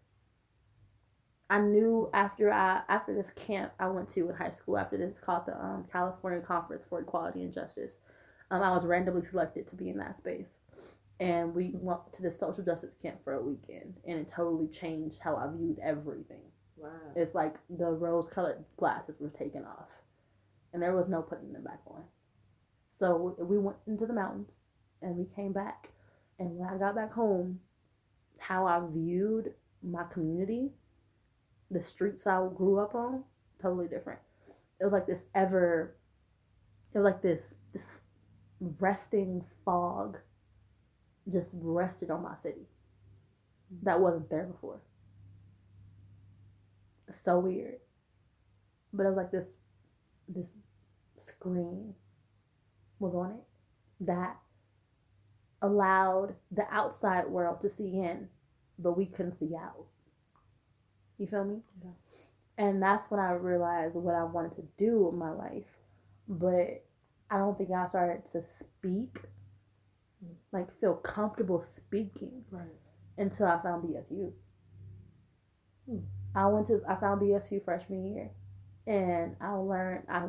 I knew after I after this camp I went to in high school after this called the um, California Conference for Equality and Justice, um, I was randomly selected to be in that space, and we went to the social justice camp for a weekend, and it totally changed how I viewed everything. Wow. It's like the rose colored glasses were taken off, and there was no putting them back on. So we went into the mountains, and we came back, and when I got back home, how I viewed my community, the streets I grew up on, totally different. It was like this ever, it was like this this resting fog, just rested on my city. That wasn't there before. So weird, but it was like this, this screen was on it that allowed the outside world to see in, but we couldn't see out. You feel me? Yeah. And that's when I realized what I wanted to do with my life. But I don't think I started to speak, like feel comfortable speaking Right. until I found BSU. Hmm. I went to I found BSU freshman year, and I learned I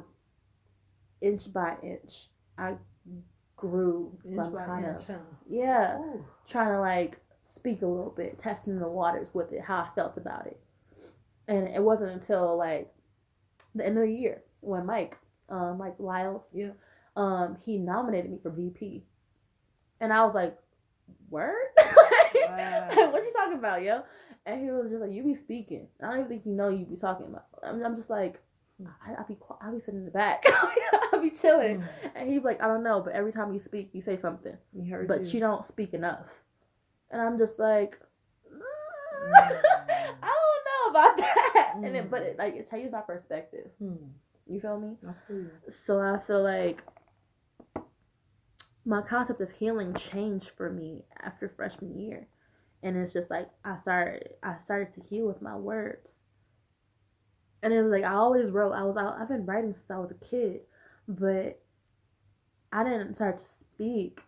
inch by inch I grew some kind of huh? yeah Ooh. trying to like speak a little bit, testing the waters with it, how I felt about it. And it wasn't until like the end of the year when Mike, um, Mike Lyles, Yeah. um, he nominated me for VP. And I was like, Word? <laughs> Wow. what you talking about, yo? And he was just like, You be speaking. I don't even think you know you be talking about. I'm, I'm just like, I, I be I be sitting in the back. <laughs> Be <laughs> chilling. And he be like, I don't know, but every time you speak, you say something We heard but you. you don't speak enough. And I'm just like, Mm. <laughs> I don't know about <laughs> that. And it, but Mm. it like it changed my perspective. Hmm. You feel me? I feel you. So I feel like my concept of healing changed for me after freshman year. And it's just like I started I started to heal with my words. And it was like I always wrote. I was out. I've been writing since I was a kid, but I didn't start to speak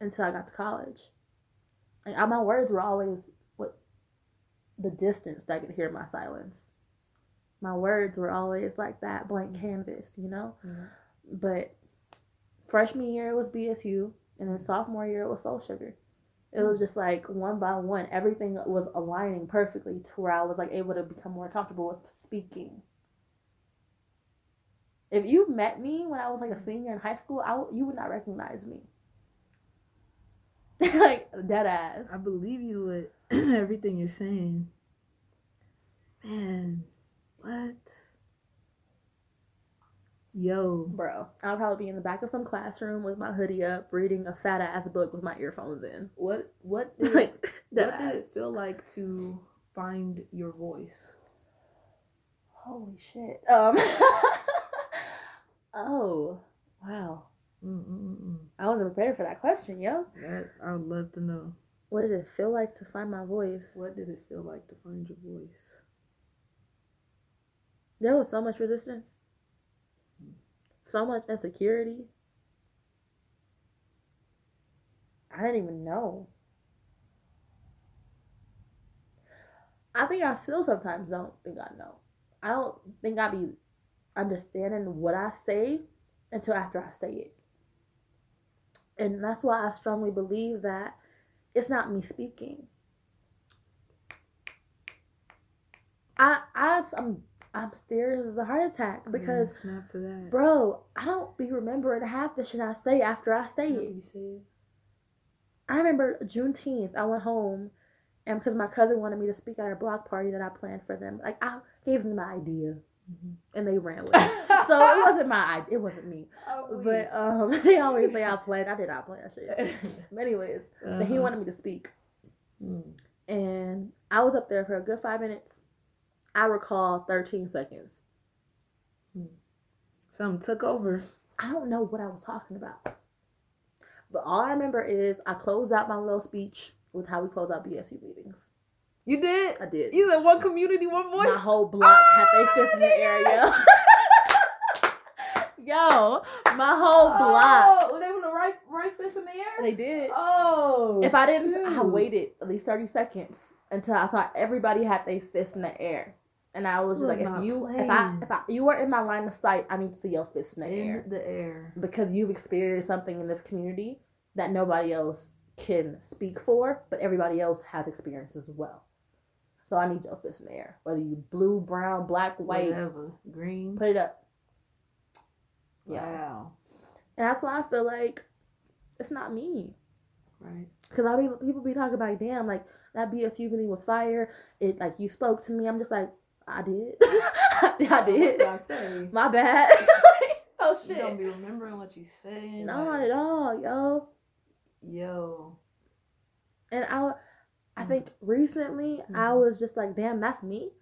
until I got to college. Like I- my words were always what the distance that I could hear my silence. My words were always like that blank canvas, you know. Mhm. But freshman year it was BSU, and then sophomore year it was Soul Sugar. It was just like one by one, everything was aligning perfectly to where I was like able to become more comfortable with speaking. If you met me when I was like a senior in high school, I w- you would not recognize me. <laughs> like dead ass. I believe you with <clears throat> everything you're saying. Man, what? Yo, Bro, I'll probably be in the back of some classroom with my hoodie up, reading a fat ass book with my earphones in. what what <laughs> did like, what did it feel like to find your voice? Holy shit. Um. <laughs> oh, wow. Mm-mm-mm. I wasn't prepared for that question, yo. That I would love to know. What did it feel like to find my voice? What did it feel like to find your voice? There was so much resistance, so much insecurity. I didn't even know. I think I still sometimes don't think I know. I don't think I be understanding what I say until after I say it. And that's why I strongly believe that it's not me speaking. I I I'm I'm serious as a heart attack because, that. bro, I don't be remembering half the shit I say after I say What it. you said? I remember Juneteenth. I went home, and because my cousin wanted me to speak at our block party that I planned for them, like I gave them the idea, and they ran with it. so it <laughs> wasn't my idea. It wasn't me. Oh, But um, <laughs> they always say I planned. I did not plan that shit. <laughs> But anyways, but he Uh-huh. wanted me to speak, Mm. and I was up there for a good five minutes. I recall thirteen seconds. Something took over. I don't know what I was talking about. But all I remember is I closed out my little speech with how we close out BSU meetings. You did. I did. You said one community, one voice. My whole block had they Oh, fists in the ah, air, yo. <laughs> yo, my whole block. Oh, they were the right, right fist in the air. They did. Oh. If I didn't, I waited at least 30 seconds until I saw everybody had their fists in the air. And I was just like, if you, if I, if I, you were in my line of sight, I need to see your fists in the air. the air. because you've experienced something in this community that nobody else can speak for, but everybody else has experienced as well. So I need your fist in the air, whether you blue, brown, black, white, Whatever. Green. put it up. Yeah, Wow. and that's why I feel like it's not me. Right. Cause I mean, people be talking about, damn, like that BSU meeting was fire. It like you spoke to me. I'm just like, I did, <laughs> I did. What I say. <laughs> My bad. <laughs> oh shit. You don't be remembering what you say. Not like, at all, yo. Yo. and I, I Mm. think recently I Mhm. was just like, damn, that's me.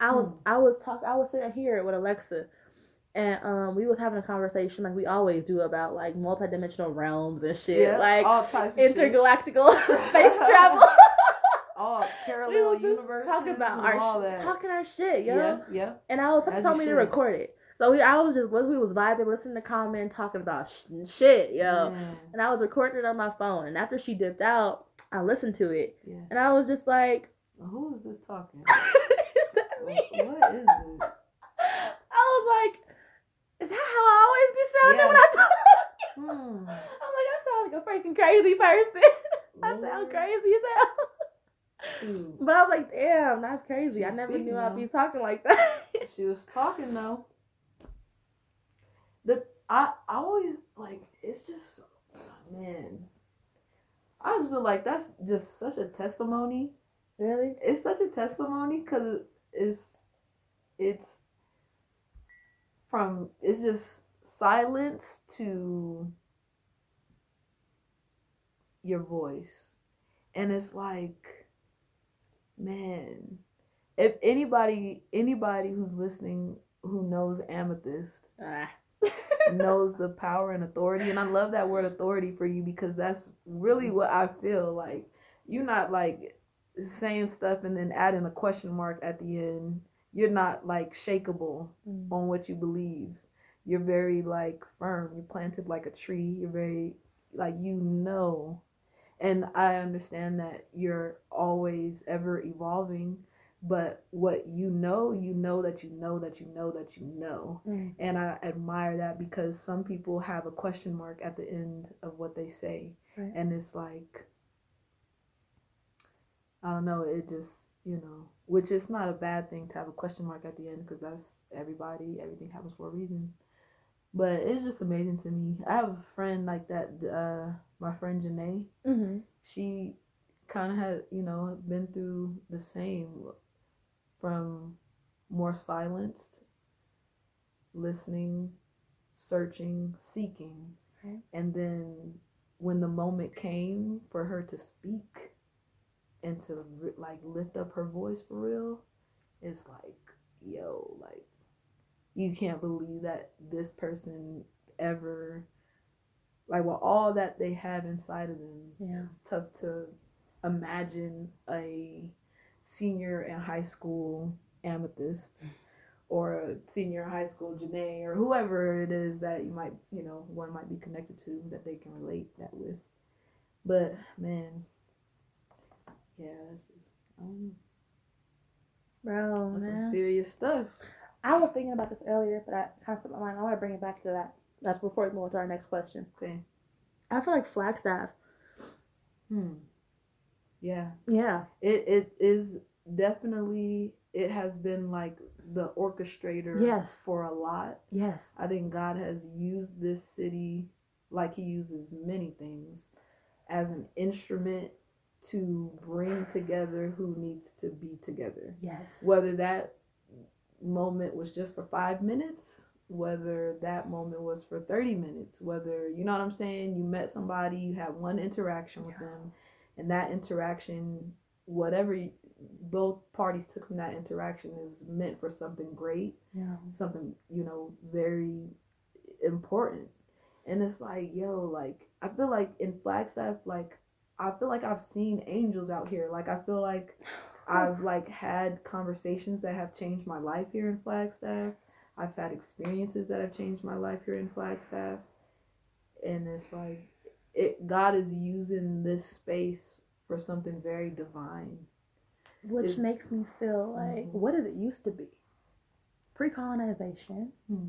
I was Mm. I was talk I was sitting here with Alexa, and um we was having a conversation like we always do about like multidimensional realms and shit, Yeah. like all types shit. intergalactical <laughs> space <laughs> travel. All parallel <laughs> just universes. talking about our all sh- talking our shit, yo. Yeah. Yeah. And I was As told me to record it, so we I was just we was vibing, listening to comment, talking about sh- shit, yo. Man. And I was recording it on my phone, and after she dipped out, I listened to it, Yeah. and I was just like. Who is this talking? <laughs> is that me? what is it? <laughs> I was like, is that how I always be sounding when I talk? <laughs> Hmm. I'm like, I sound like a freaking crazy person. I sound crazy as hell. But I was like, damn, that's crazy. I never knew I'd be talking like that. She was talking though. The I I always like it's just man. I just feel like that's just such a testimony. really? It's such a testimony because it's it's from it's just silence to your voice, and it's like, man, if anybody anybody who's listening who knows amithyst Ah. Knows the power and authority and i love that word authority for you because that's really what i feel like you're not like saying stuff and then adding a question mark at the end. You're not like shakable Mm. on what you believe. You're very like firm. You're planted like a tree. You're very like you know. And i understand that you're always ever evolving but what you know you know that you know that you know that you know Mm. and I admire that because some people have a question mark at the end of what they say. Right. And it's like, I don't know, it just, you know, which is not a bad thing to have a question mark at the end because that's everybody, everything happens for a reason. But it's just amazing to me. I have a friend like that, uh, my friend Janae Mm-hmm. she kind of had you know been through the same from more silenced listening searching seeking Right. and then when the moment came for her to speak and to like lift up her voice for real it's like yo like you can't believe that this person ever like with all that they have inside of them Yeah. it's tough to imagine a senior in high school amithyst or a senior in high school Janae or whoever it is that you might you know one might be connected to that they can relate that with but man yeah that's just, I don't know. Bro, That's some man. serious stuff I was thinking about this earlier, but I kind of slipped my mind. I want to bring it back to that. That's before we move on to our next question. okay I feel like Flagstaff. hmm yeah Yeah. it it is definitely it has been like the orchestrator Yes. for a lot. Yes. I think God has used this city like he uses many things as an instrument to bring together who needs to be together. Yes. Whether that moment was just for 5 minutes, whether that moment was for 30 minutes, whether you know what I'm saying, you met somebody, you had one interaction with Yeah. them and that interaction whatever you- both parties took from that interaction is meant for something great Yeah. something you know very important. And it's like yo like i feel like in flagstaff like i feel like i've seen angels out here. Like i feel like <sighs> i've like had conversations that have changed my life here in flagstaff. I've had experiences that have changed my life here in flagstaff. And it's like it god is using this space for something very divine Which is- makes me feel like Mhm. what did it used to be? Pre-colonization, Hmm.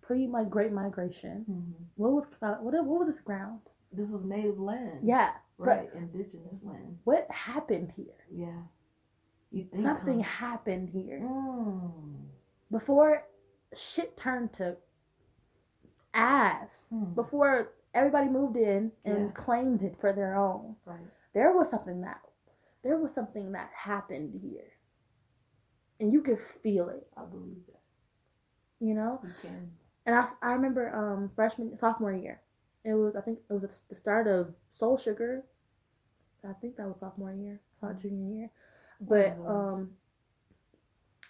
pre my great migration. Mm-hmm. What was what what was this ground? this was native land Yeah, right indigenous land what happened here? Yeah. Something huh? happened here Mm. before shit turned to ass. Hmm. Before everybody moved in and Yeah. claimed it for their own. Right. There was something that there was something that happened here. And you could feel it, I believe that. you know? You can. And I, I remember um freshman sophomore year. It was I think it was the start of Soul Sugar. I think that was sophomore year, not junior year. But One of um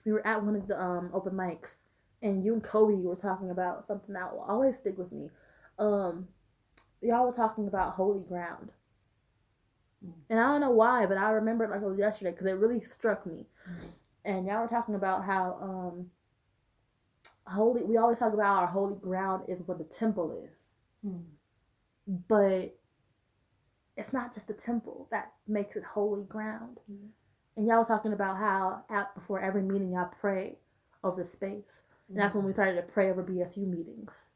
we were at one of the um open mics and you and Kobe were talking about something that will always stick with me. Um y'all were talking about holy ground. Mm. And I don't know why, but I remember it like it was yesterday because it really struck me. And y'all were talking about how um holy we always talk about our holy ground is where the temple is Hmm. but it's not just the temple that makes it holy ground Mhm. and y'all was talking about how out before every meeting y'all pray over the space and that's when we started to pray over bsu meetings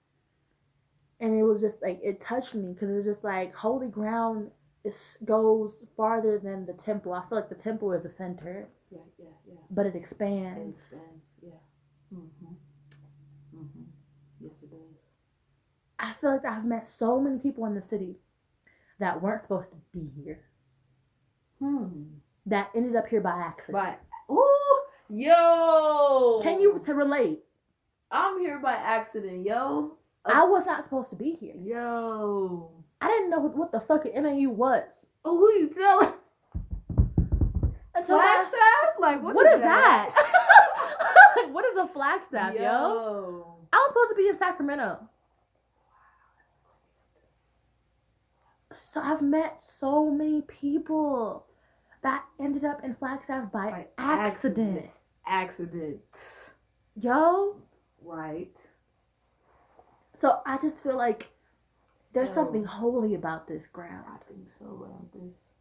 and it was just like it touched me because it's just like holy ground is goes farther than the temple i feel like the temple is the center Yeah, yeah, yeah. but it It expands expands, Yeah. Mm-hmm. Mm-hmm. Yes, it does. I feel like I've met so many people in the city that weren't supposed to be here, Hmm. that ended up here by accident. But ooh, yo. Can you to relate? I'm here by accident, yo. I was not supposed to be here. Yo. I didn't know what the fuck an NAU was Oh, who you telling? until I Flagstaff? Like what, what is that? <laughs> like, what is a flagstaff, yo? Yo. I was supposed to be in Sacramento. So I've met so many people that ended up in Flagstaff by, By accident. accident. Accident. Yo, Right. So I just feel like there's Yo. something holy about this ground. I think so about this.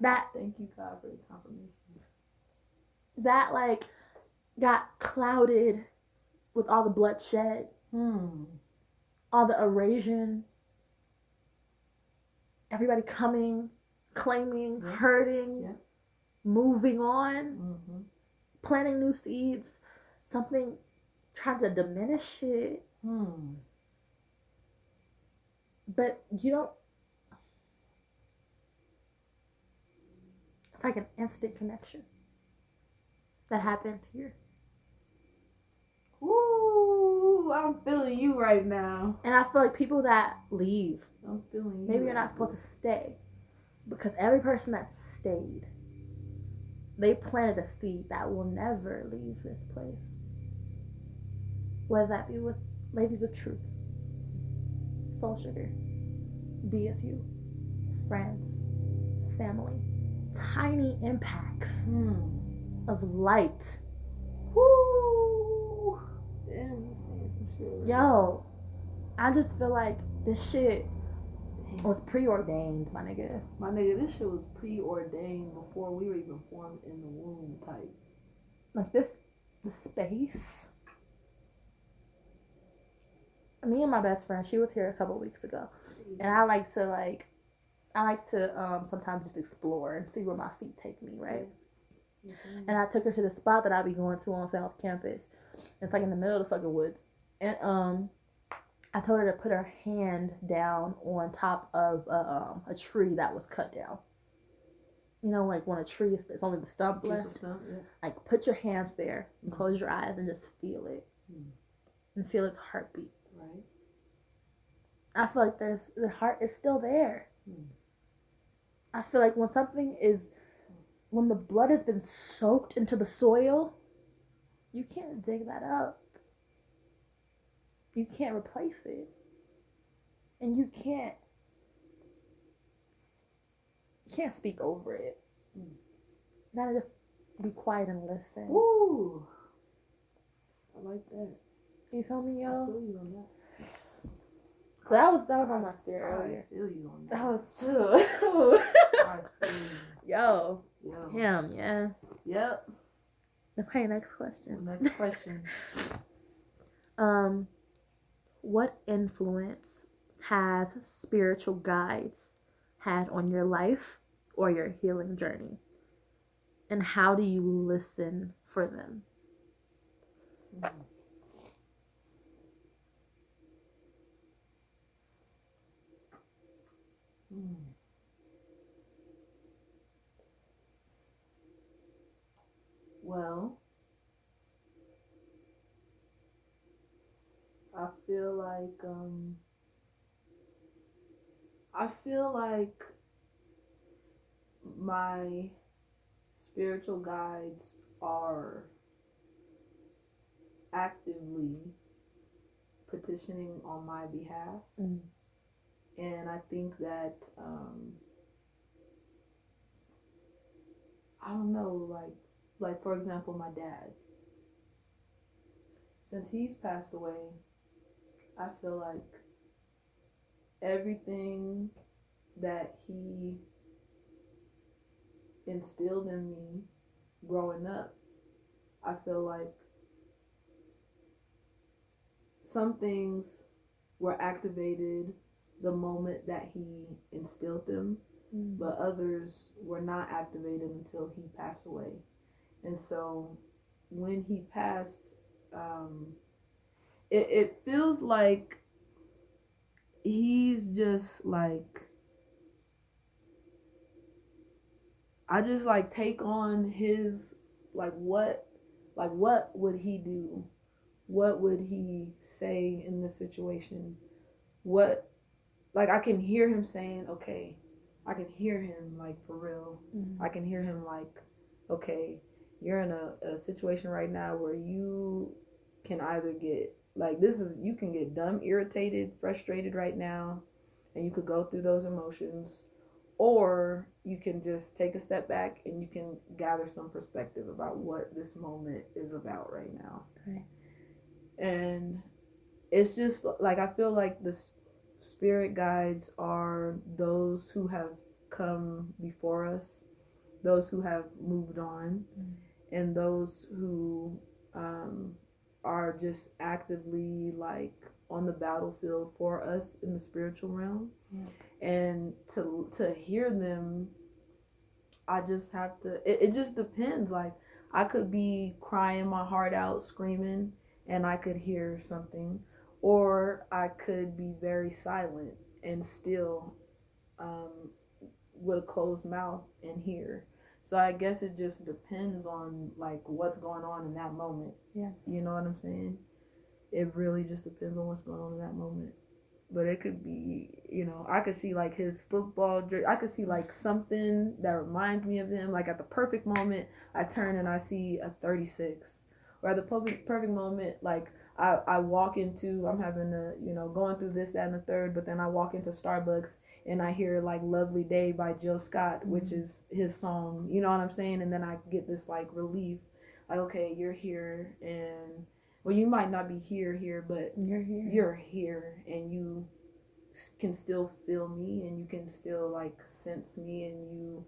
That Thank you, God, for the confirmation. that like got clouded with all the bloodshed, Hmm. all the erasion, everybody coming, claiming, Yeah. hurting, Yeah. moving on, Mm-hmm. planting new seeds, something trying to diminish it. Hmm. But you don't it's like an instant connection that happened here. Ooh, I'm feeling you right now. And I feel like people that leave, I'm feeling you. maybe you're not supposed to stay. Because every person that stayed, they planted a seed that will never leave this place. Whether that be with Ladies of Truth, Soul Sugar, BSU, friends, family. Tiny impacts Hmm. of light. Woo. Damn, you saying some shit. Yo, I just feel like this shit was preordained, my nigga. My nigga, this shit was preordained before we were even formed in the womb type. like this the space me and my best friend she was here a couple weeks ago and i like to like i like to um sometimes just explore and see where my feet take me right And I took her to the spot that I'd be going to on South Campus. It's like in the middle of the fucking woods. And um I told her to put her hand down on top of a, um, a tree that was cut down. You know, like when a tree is it's only the stump left. stuff, yeah. Like put your hands there and close your eyes and just feel it. Mm. And feel its heartbeat. Right. I feel like there's the heart is still there. Mm. I feel like when something is when the blood has been soaked into the soil, you can't dig that up. You can't replace it. And you can't you can't speak over it. Mm. You gotta just be quiet and listen. Woo. I like that. You feel me, I yo? feel you on that. So that was that was on my spirit I earlier. feel you on That that. was true. <laughs> Yo. Yo. him, yeah. Yep. Okay, next question. Next question. <laughs> Um, what influence has spiritual guides had on your life or your healing journey? And how do you listen for them? Mm. Mm. Well, I feel like um I feel like my spiritual guides are actively petitioning on my behalf Mm. And I think that um, I don't know, like like for example, my dad. Since he's passed away, I feel like everything that he instilled in me growing up, I feel like some things were activated the moment that he instilled them, but others were not activated until he passed away. And so when he passed, um, it, it feels like he's just like, I just like take on his, like, what, like, what would he do? What would he say in this situation? What like I can hear him saying, okay, I can hear him like for real. Mm. I can hear him like, okay, you're in a, a situation right now where you can either get like this is you can get dumb, irritated, frustrated right now, and you could go through those emotions, or you can just take a step back and you can gather some perspective about what this moment is about right now. Right. And it's just like I feel like the s- spirit guides are those who have come before us, those who have moved on, Mm. and those who um, are just actively like on the battlefield for us in the spiritual realm. Yeah. And to to hear them, I just have to. It, it just depends. Like I could be crying my heart out, screaming, and I could hear something, or I could be very silent and still um, with a closed mouth and hear. So I guess it just depends on like what's going on in that moment. Yeah. You know what I'm saying? It really just depends on what's going on in that moment. But it could be, you know, I could see like his football jersey. I could see like something that reminds me of him. Like at the perfect moment, I turn and I see a 36. Or at the perfect perfect moment, like I, I walk into I'm having a you know going through this that and the third, but then I walk into Starbucks and I hear like "Lovely Day" by Jill Scott, which mm-hmm. is his song. You know what I'm saying? And then I get this like relief, like okay, you're here, and well, you might not be here here, but You're here. you're here, and you can still feel me, and you can still like sense me, and you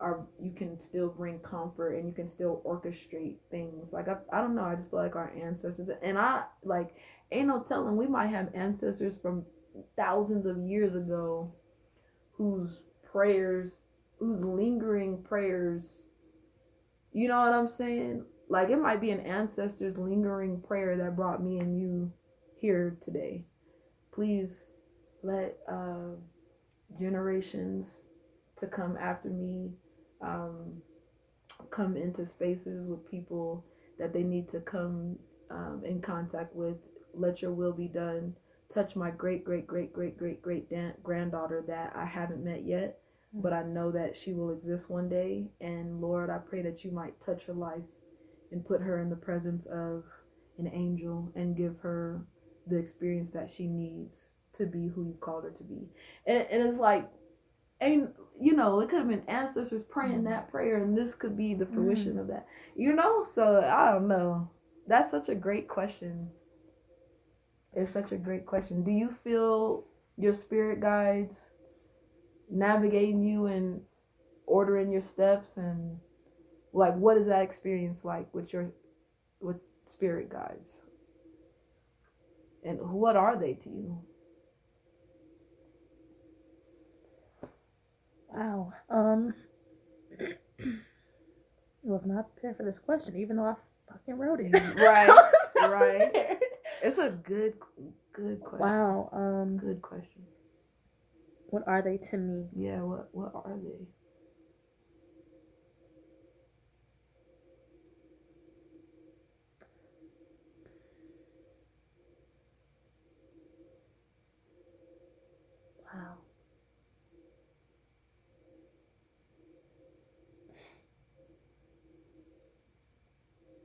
are you can still bring comfort and you can still orchestrate things like I, I don't know i just feel like our ancestors and i like ain't no telling we might have ancestors from thousands of years ago whose prayers whose lingering prayers You know what I'm saying? Like it might be an ancestor's lingering prayer that brought me and you here today. Please let uh, generations to come after me um, come into spaces with people that they need to come um, in contact with. Let your will be done. Touch my great, great, great, great, great, great dan- granddaughter that I haven't met yet, but I know that she will exist one day. And Lord, I pray that you might touch her life and put her in the presence of an angel and give her the experience that she needs to be who you called her to be. And, and it's like, and you know, it could have been ancestors praying mm-hmm. that prayer, and this could be the fruition mm-hmm. of that. You know, so I don't know. That's such a great question. It's such a great question. Do you feel your spirit guides navigating you and ordering your steps and like what is that experience like with your with spirit guides? And what are they to you? Wow. Um, <clears throat> was not prepared for this question, even though I fucking wrote it. <laughs> Right, <laughs> I was not right. prepared. It's a good good question. Wow. Um, Good question. what are they to me? Yeah, what what are they? Wow.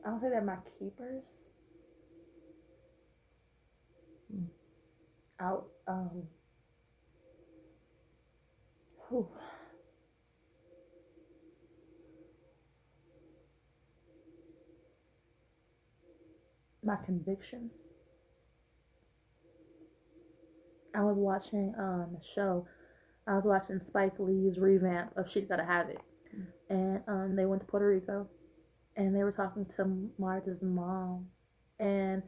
I don't say they're my keepers. Hmm. Out um whew. my convictions. I was watching um, a show. I was watching Spike Lee's revamp of She's Gotta Have It. And um, they went to Puerto Rico and they were talking to Marta's mom. And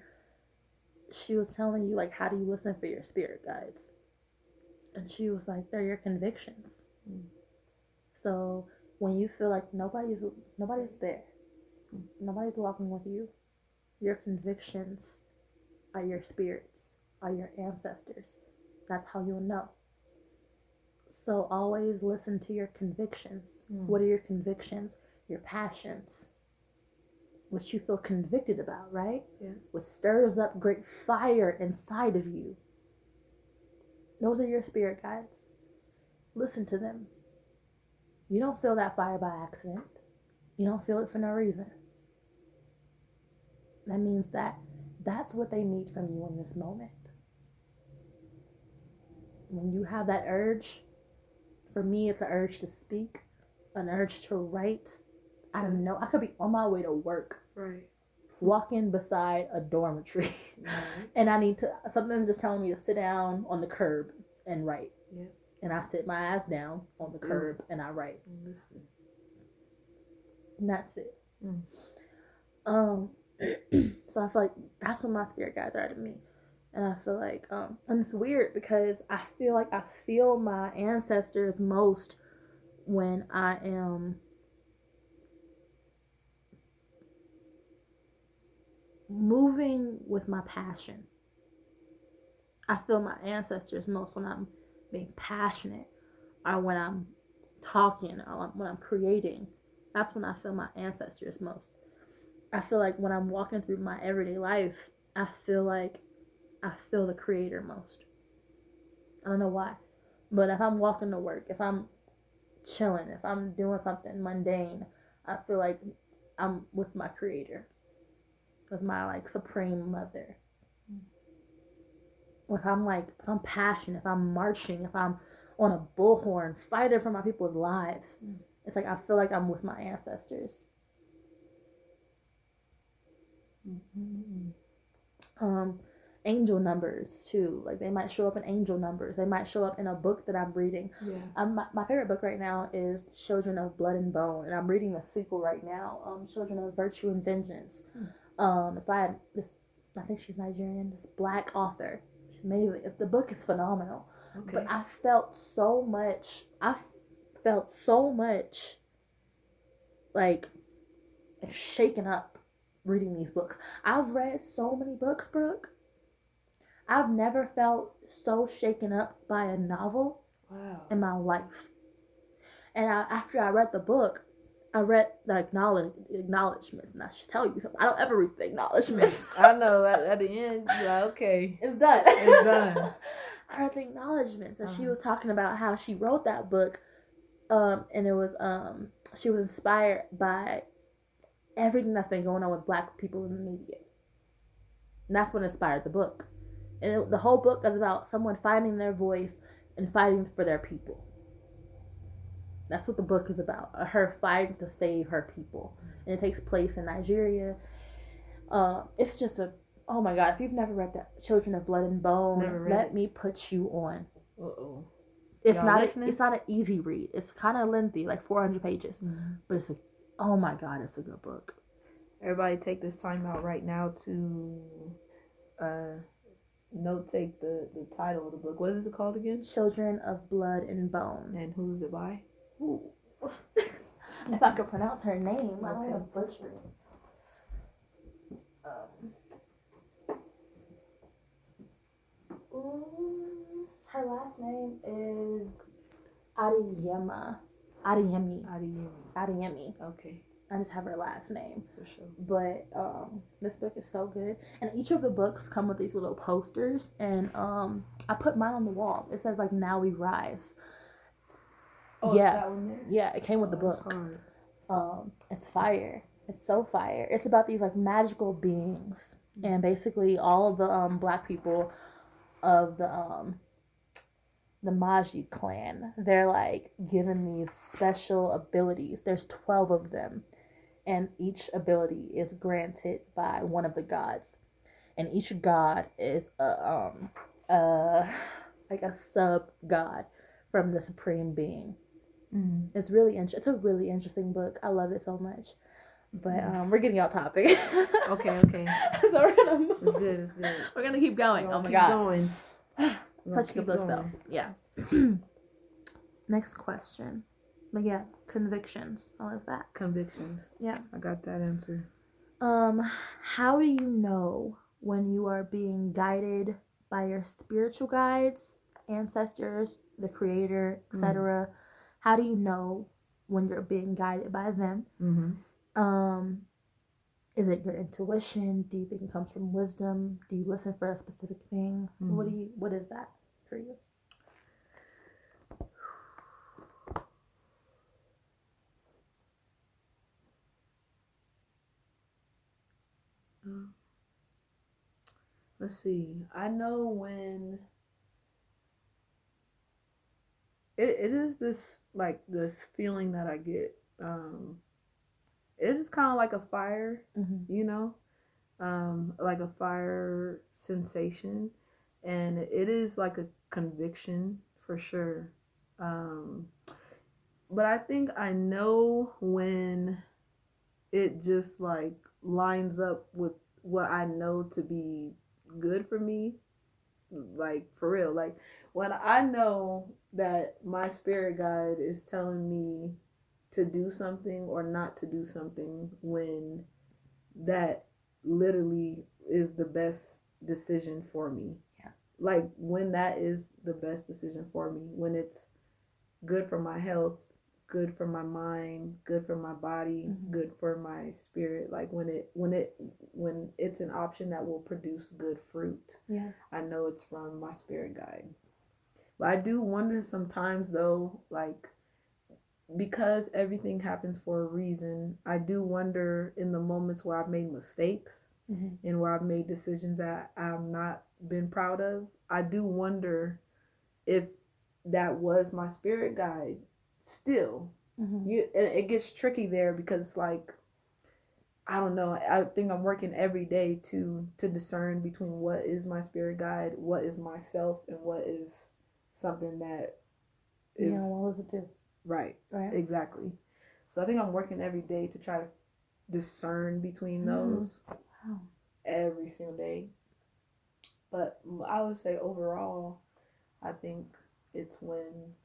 she was telling you, like, how do you listen for your spirit guides? And she was like, they're your convictions. Mm. So when you feel like nobody's nobody's there, nobody's walking with you, your convictions are your spirits, are your ancestors. That's how you'll know. So always listen to your convictions. Mm. What are your convictions? Your passions. What you feel convicted about, right? Yeah. What stirs up great fire inside of you. Those are your spirit guides. Listen to them. You don't feel that fire by accident. You don't feel it for no reason. That means that that's what they need from you in this moment. When you have that urge, for me, it's an urge to speak, an urge to write. I don't know. I could be on my way to work, Right. walking beside a dormitory, Right. <laughs> and I need to, something's just telling me to sit down on the curb and write. Yeah. And I sit my ass down on the curb and I write. Listen. And that's it. Mm. Um, <clears throat> so I feel like that's what my spirit guides are to me. And I feel like, um, and it's weird because I feel like I feel my ancestors most when I am moving with my passion. I feel my ancestors most when I'm being passionate or when I'm talking or when I'm creating. That's when I feel my ancestors most. I feel like when I'm walking through my everyday life, I feel like I feel the creator most. I don't know why. But if I'm walking to work, if I'm chilling, if I'm doing something mundane, I feel like I'm with my creator. With my like supreme mother. If I'm like if I'm passionate, if I'm marching, if I'm on a bullhorn fighting for my people's lives, Mm. it's like I feel like I'm with my ancestors. Mm-hmm. um angel numbers too like they might show up in angel numbers they might show up in a book that i'm reading Yeah. um, my, my favorite book right now is children of blood and bone and i'm reading the sequel right now um children of virtue and vengeance um it's by this i think she's nigerian this black author she's amazing It's- the book is phenomenal Okay. but i felt so much i f- felt so much like shaken up reading these books. I've read so many books, Brooke. I've never felt so shaken up by a novel Wow. in my life. And I, after I read the book, I read the acknowledge, acknowledgments, and I should tell you something. I don't ever read the acknowledgments. <laughs> I know at, at the end, you're like, okay. it's done. It's done. <laughs> I read the acknowledgments, and she Uh-huh. was talking about how she wrote that book, um, and it was um, she was inspired by everything that's been going on with Black people in the media, and that's what inspired the book. And it, the whole book is about someone finding their voice and fighting for their people. That's what the book is about. uh, Her fighting to save her people, and it takes place in Nigeria. Uh, it's just a oh my god! If you've never read that, Children of Blood and Bone, let it. me put you on. Uh oh. It's Y'all not. A, it's not an easy read. It's kind of lengthy, like four hundred pages, but it's a oh my god! It's a good book. Everybody take this time out right now to uh note take the, the title of the book. What is it called again? Children of Blood and Bone. And who's it by? Ooh. if I could pronounce her name, I don't Okay. want to butcher it. Um, her last name is Adiyema. Adeyemi. Adeyemi. Adeyemi. Okay, I just have her last name. for sure. But um, this book is so good, and each of the books come with these little posters, and um, I put mine on the wall. It says like "Now We Rise." Oh, Yeah. is that one there? Yeah, it came with the Oh, book. um it's fire. It's so fire. It's about these like magical beings. And basically all of the um black people of the um the Maji clan they're like given these special abilities. There's 12 of them. And each ability is granted by one of the gods. And each god is a um uh <sighs> like a sub god from the supreme being Mm. it's really int- it's a really interesting book. I love it so much. But Mm. um, we're getting off topic. <laughs> Okay, okay. so we're gonna move. It's good, it's good. We're gonna keep going. Oh my keep god, Going. <sighs> Such a good book though. Yeah. <clears throat> Next question. But yeah, convictions. I love that. Convictions. Yeah. I got that answer. Um, how do you know when you are being guided by your spiritual guides, ancestors, the creator, etc.? How do you know when you're being guided by them? Mm-hmm. Um, is it your intuition? Do you think it comes from wisdom? Do you listen for a specific thing? What do you? What is that for you? Let's see. I know when it, it is this like this feeling that I get. Um it is kind of like a fire, Mm-hmm. you know? Um like a fire sensation and it is like a conviction for sure. Um but I think I know when it just like lines up with what I know to be good for me. Like for real. Like when I know that my spirit guide is telling me to do something or not to do something when that literally is the best decision for me. Yeah. Like when that is the best decision for me, when it's good for my health, good for my mind, good for my body, Mhm. good for my spirit. Like when it when it when it's an option that will produce good fruit. Yeah. I know it's from my spirit guide. But I do wonder sometimes though, like because everything happens for a reason, I do wonder in the moments where I've made mistakes Mm-hmm. and where I've made decisions that I've not been proud of, I do wonder if that was my spirit guide still. Mm-hmm. You and it gets tricky there because like I don't know. I think I'm working every day to to discern between what is my spirit guide, what is myself, and what is something that is Yeah. What was it do? right. Right. Exactly. So I think I'm working every day to try to discern between Mhm. those Wow. every single day. But I would say overall, I think it's when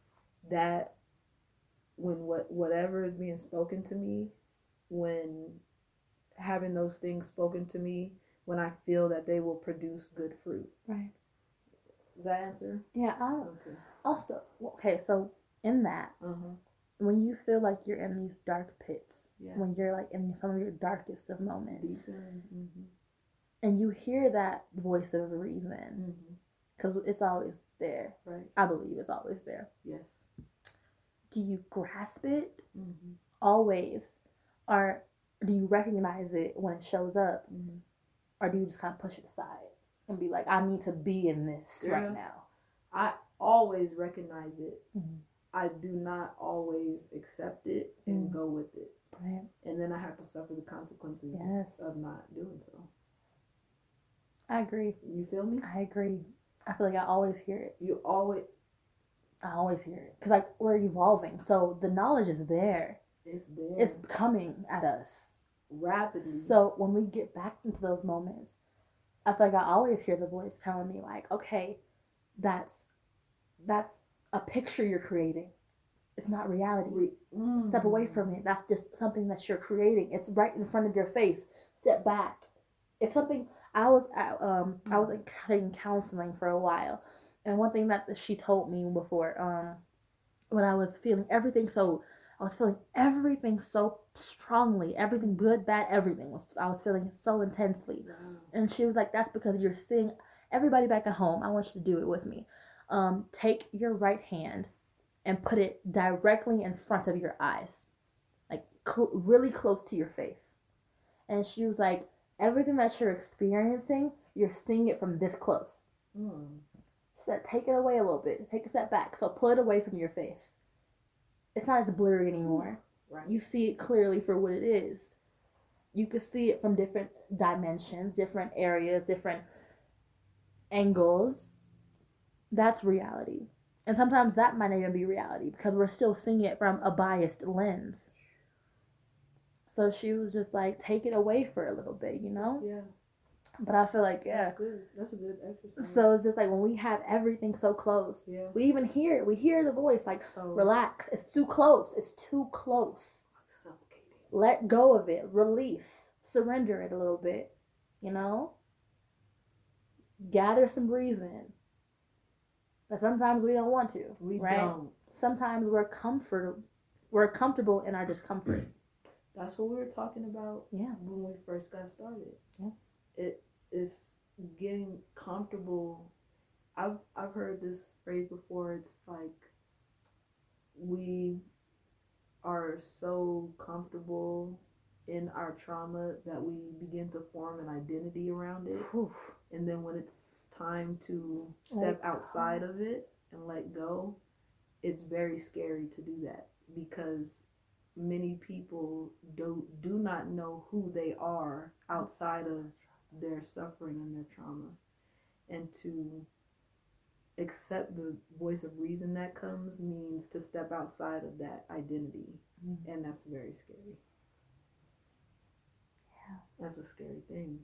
that when what whatever is being spoken to me, when having those things spoken to me when I feel that they will produce good fruit. Right. Does that answer? Yeah. I, Okay. also, okay. So in that, huh. when you feel like you're in these dark pits, Yeah. when you're like in some of your darkest of moments, Mm-hmm. and you hear that voice of reason, Mm-hmm. because it's always there. Right. I believe it's always there. Yes. Do you grasp it Mm-hmm. always, or do you recognize it when it shows up, Mm-hmm. or do you just kind of push it aside and be like, I need to be in this Yeah. right now? I always recognize it. Mhm. I do not always accept it and Mm. go with it. Right. And then I have to suffer the consequences Yes. of not doing so. I agree. You feel me? I agree. I feel like I always hear it. You always I always hear it because like we're evolving, so the knowledge is there. it's there. It's coming at us. rapidly. So when we get back into those moments, I feel like I always hear the voice telling me like, okay, that's that's a picture you're creating. It's not reality. Mm. Step away from it. That's just something that you're creating. It's right in front of your face. Step back. If something, I was at, um, I was like in counseling for a while, and one thing that she told me before, um, when I was feeling everything so, I was feeling everything so strongly, everything good, bad, everything was. I was feeling so intensely, and she was like, "That's because you're seeing everybody back at home. I want you to do it with me. Um, take your right hand and put it directly in front of your eyes, like cl- really close to your face." And she was like, "Everything that you're experiencing, you're seeing it from this close." Mm. She said, "Take it away a little bit. Take a step back. So pull it away from your face. It's not as blurry anymore." Right. you see it clearly for what it is. You can see it from different dimensions, different areas, different angles. That's reality. And sometimes that might not even be reality because we're still seeing it from a biased lens. So she was just like, take it away for a little bit, you know? yeah. But I feel like, yeah. That's good. That's a good exercise. So it's just like when we have everything so close, yeah. we even hear it. We hear the voice like, So relax. It's too close. It's too close. suffocating. let go of it, release, surrender it a little bit, you know? Gather some reason. But sometimes we don't want to, We right? don't. Sometimes we're comfort we're comfortable in our discomfort. That's what we were talking about Yeah. when we first got started. Yeah. It is getting comfortable. I've I've heard this phrase before. It's like we are so comfortable in our trauma that we begin to form an identity around it. Whew. And then when it's time to step go. outside of it and let go, it's very scary to do that because many people do do not know who they are outside of their suffering and their trauma. And to accept the voice of reason that comes means to step outside of that identity. Mhm. And that's very scary. Yeah. That's a scary thing.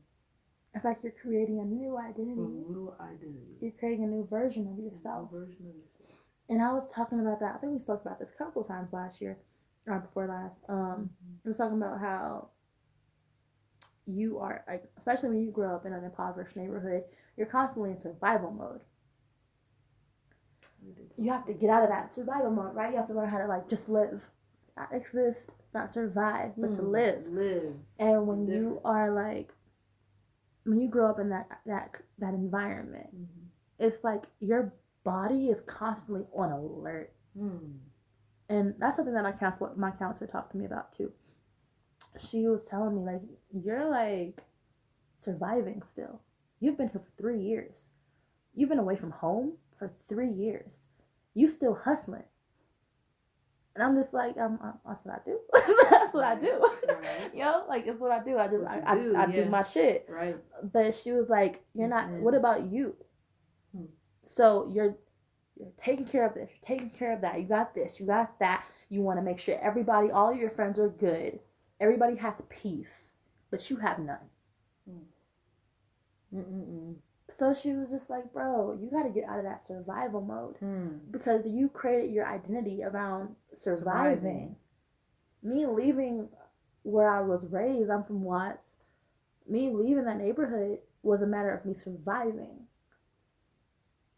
It's like you're creating a new identity. A new identity. You're creating a new version of A yourself. version of yourself. And I was talking about that. I think we spoke about this a couple times last year, or before last. Um, I was talking about how you are like, especially when you grow up in an impoverished neighborhood, you're constantly in survival mode. You have to get out of that survival mode, right? You have to learn how to like just live, not exist, not survive, but to Mm, live. Live. And when you are like, when you grow up in that that that environment, Mm-hmm. it's like your body is constantly on alert. Mm. and that's something that my counselor my counselor talked to me about too she was telling me like you're like surviving still. You've been here for three years. You've been away from home for three years. You still hustling. And i'm just like um, uh, that's what i do. <laughs> That's what i do. Right. <laughs> yo like it's what i do. I just i, you I, do, I do my shit. Right. but she was like you're not what about you? Hmm. so you're you're taking care of this. You're taking care of that. You got this. You got that. You want to make sure everybody all your friends are good everybody has peace but you have none Mm-mm-mm. so she was just like bro you got to get out of that survival mode Mm. because you created your identity around surviving, Surviving. me leaving where I was raised, I'm from Watts. Me leaving that neighborhood was a matter of me surviving.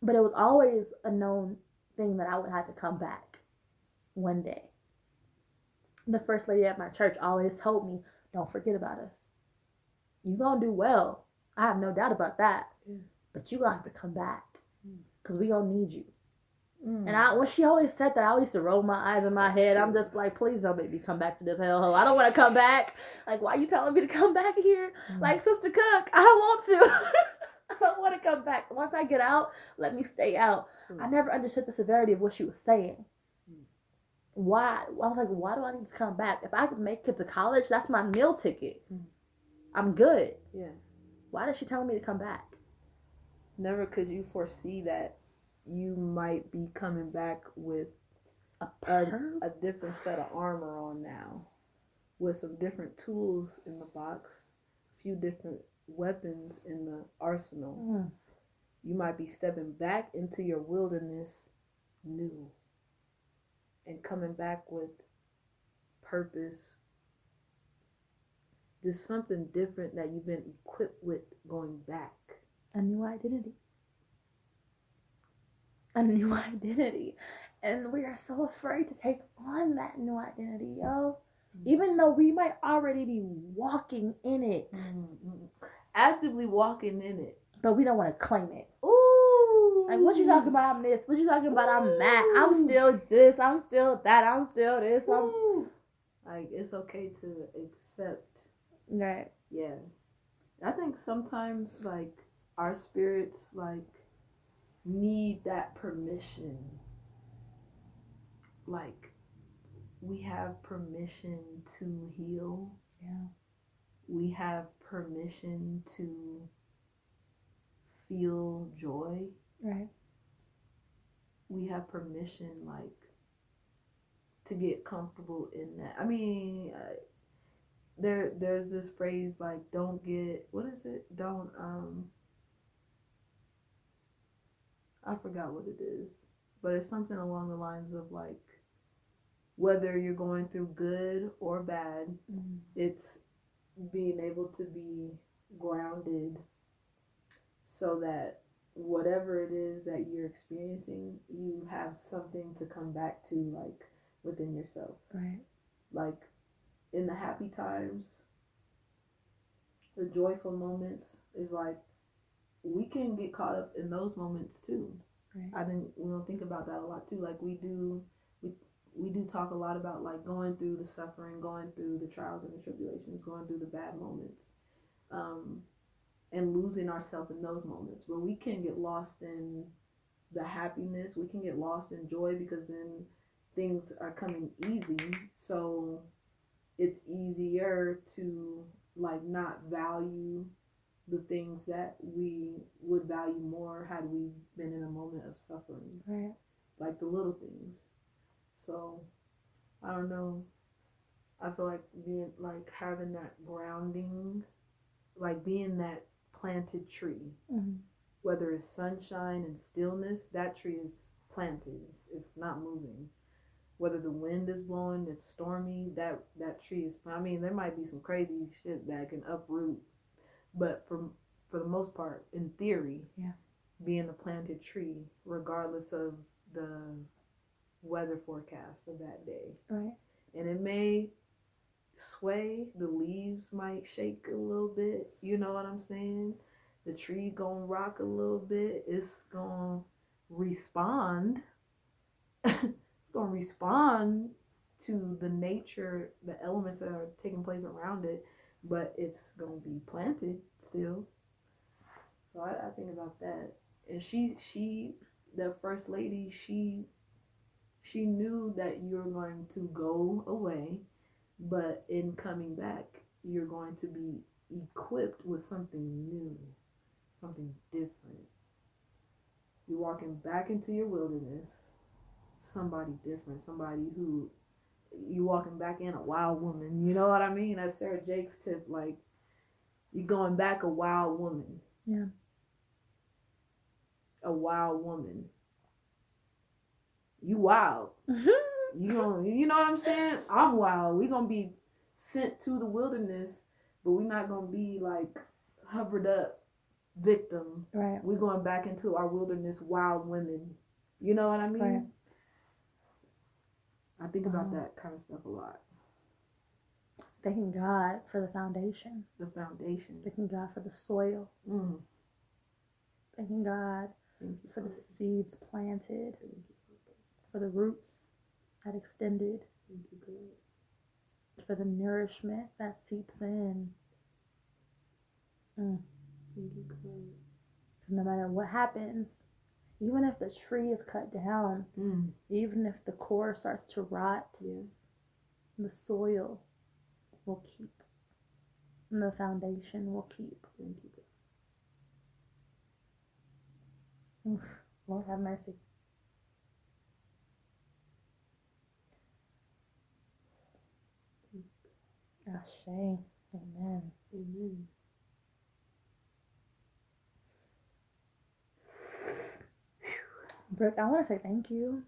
But it was always a known thing that I would have to come back one day. The first lady at my church always told me, Don't forget about us. you going to do well. I have no doubt about that. Yeah. But you going to have to come back Mm. because we going to need you. Mm. And I, when she always said that, I used to roll my eyes in my head. I'm just like, please don't make me come back to this hellhole. I don't want to come back. Like, why are you telling me to come back here? Mm. Like, Sister Cook, I don't want to. <laughs> I don't want to come back. Once I get out, let me stay out. True. I never understood the severity of what she was saying. Why? I was like, why do I need to come back? If I could make it to college, that's my meal ticket. Mm. I'm good. yeah. Why is she telling me to come back? Never could you foresee that you might be coming back with A a, a different set of armor on now, with some different tools in the box, a few different weapons in the arsenal. Mm. You might be stepping back into your wilderness new and coming back with purpose. Just something different that you've been equipped with going back. a new identity. A new <laughs> identity. And we are so afraid to take on that new identity, yo. Even though we might already be walking in it, Mm. Actively walking in it. but we don't want to claim it. Ooh. Like, what you talking about? I'm this. What you talking about? I'm that. I'm still this. I'm still that. I'm still this. I'm Like it's okay to accept. right. Yeah. I think sometimes like our spirits like need that permission. Like we have permission to heal. Yeah. We have permission to feel joy. Right. we have permission like to get comfortable in that i mean uh, there there's this phrase like don't get what is it don't um i forgot what it is but it's something along the lines of like whether you're going through good or bad Mm. it's being able to be grounded so that whatever it is that you're experiencing you have something to come back to like within yourself Right. like in the happy times the joyful moments is like we can get caught up in those moments too Right. I think we don't think about that a lot too. Like we do, we we do talk a lot about like going through the suffering, going through the trials and the tribulations, going through the bad moments, um, and losing ourselves in those moments. But we can get lost in the happiness. We can get lost in joy because then things are coming easy. So it's easier to like not value the things that we would value more had we been in a moment of suffering, Right. like the little things. So, I don't know. I feel like being like having that grounding, like being that planted tree, Mm-hmm. whether it's sunshine and stillness, that tree is planted. It's, it's not moving. Whether the wind is blowing, it's stormy. That that tree is. I mean, there might be some crazy shit that can uproot, but for for the most part, in theory, Yeah. being a planted tree, regardless of the weather forecast of that day, Right. and it may sway. The leaves might shake a little bit. You know what I'm saying? The tree gonna rock a little bit. It's gonna respond. <laughs> it's gonna respond to the nature, the elements that are taking place around it, but it's gonna be planted still. So I, I think about that. And she, she, the first lady, she, she knew that you're going to go away but in coming back, you're going to be equipped with something new, something different. You're walking back into your wilderness, somebody different, somebody who you walking back in a wild woman. You know what I mean? That's Sarah Jakes' tip. Like you're going back a wild woman. Yeah. A wild woman. You wild. Mm-hmm. You gonna, you know what I'm saying? I'm wild. We gonna be sent to the wilderness, but we're not gonna be like hovered up victim. Right. We're going back into our wilderness wild women. You know what I mean? Right. I think about Wow. that kind of stuff a lot. Thanking God for the foundation. The foundation. Thanking God for the soil. Mm. Thanking God Thank you for the seeds planted, for for the roots extended, for the nourishment that seeps in. Mm. Thank you for it. 'Cause no matter what happens, even if the tree is cut down, Mm. even if the core starts to rot, Yeah. the soil will keep. And the foundation will keep. Oof, Lord have mercy. Ashe. Amen. Amen. Brooke, I want to say thank you.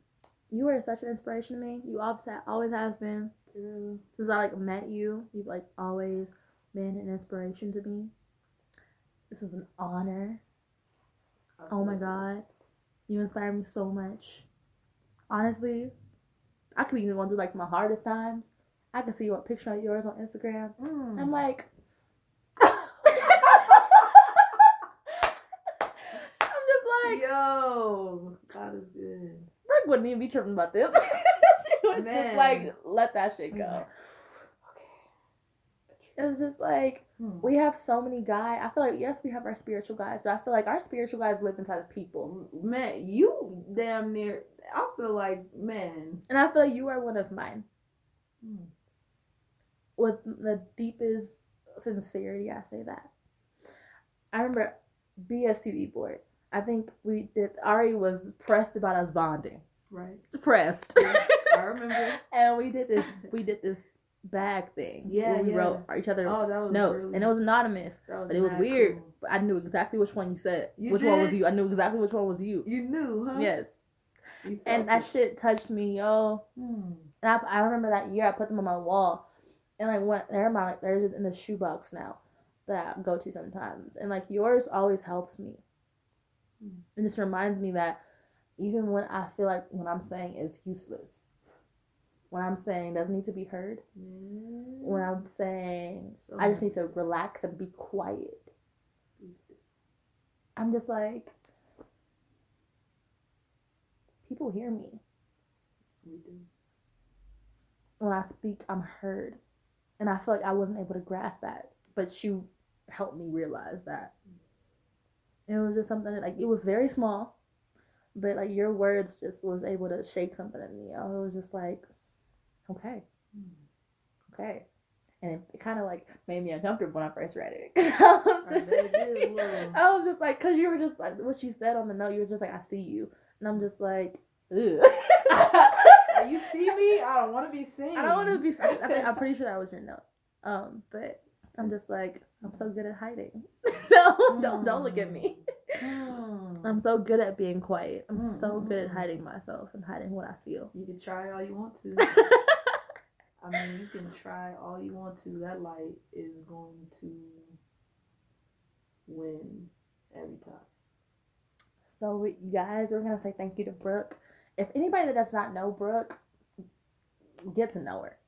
You are such an inspiration to me. You obviously always have been. Girl. Since I like met you, you've like always been an inspiration to me. This is an honor. Oh my god. You inspire me so much. Honestly, I could be even going through like my hardest times. I can see a picture of yours on Instagram. Mm. I'm like, <laughs> I'm just like, Yo, God is good. Brooke wouldn't even be tripping about this. <laughs> she would just like let that shit go. Okay. It was just like Hmm. we have so many guys. I feel like yes, we have our spiritual guys, but I feel like our spiritual guys live inside of people. Man, you damn near. I feel like man. And I feel like you are one of mine. Hmm. With the deepest sincerity, I say that. I remember BS2E board. I think we did. Ari was pressed about us bonding. Right. Pressed. I remember. <laughs> and we did this. We did this bag thing. Yeah, where we yeah. wrote each other Oh, that was notes, really, and it was anonymous, that but it was weird. cool. But I knew exactly which one you said. You which one was you? I knew exactly which one was you. You knew, huh? Yes, and that shit touched me, yo. Hmm. And I, I remember that year I put them on my wall, and like what they're my like they're just in the shoebox now that I go to sometimes, and like yours always helps me. Mm. It just reminds me that even when I feel like what I'm saying is useless, what I'm saying doesn't need to be heard, when I'm saying So I just need to relax and be quiet, I'm just like people hear me. We do. when I speak, I'm heard. And I feel like I wasn't able to grasp that. But you helped me realize that. It was just something that, like it was very small. But like your words just was able to shake something in me. I was just like, okay, okay. And it, it kind of like made me uncomfortable when I first read it. <laughs> I was just, did. <laughs> I was just like, cause you were just like what you said on the note. You were just like, I see you, and I'm just like, ugh. <laughs> you see me? I don't want to be seen. I don't want to be. I, I think, I'm pretty sure that was your note. Um, but I'm just like I'm so good at hiding. <laughs> no, don't don't look at me. Hmm. I'm so good at being quiet. I'm so Mm, good at mm, mm. hiding myself and hiding what I feel. You can try all you want to. <laughs> I mean, you can try all you want to. That light is going to win every time. So you guys, we're gonna say thank you to Brooke. If anybody that does not know Brooke, get to know her.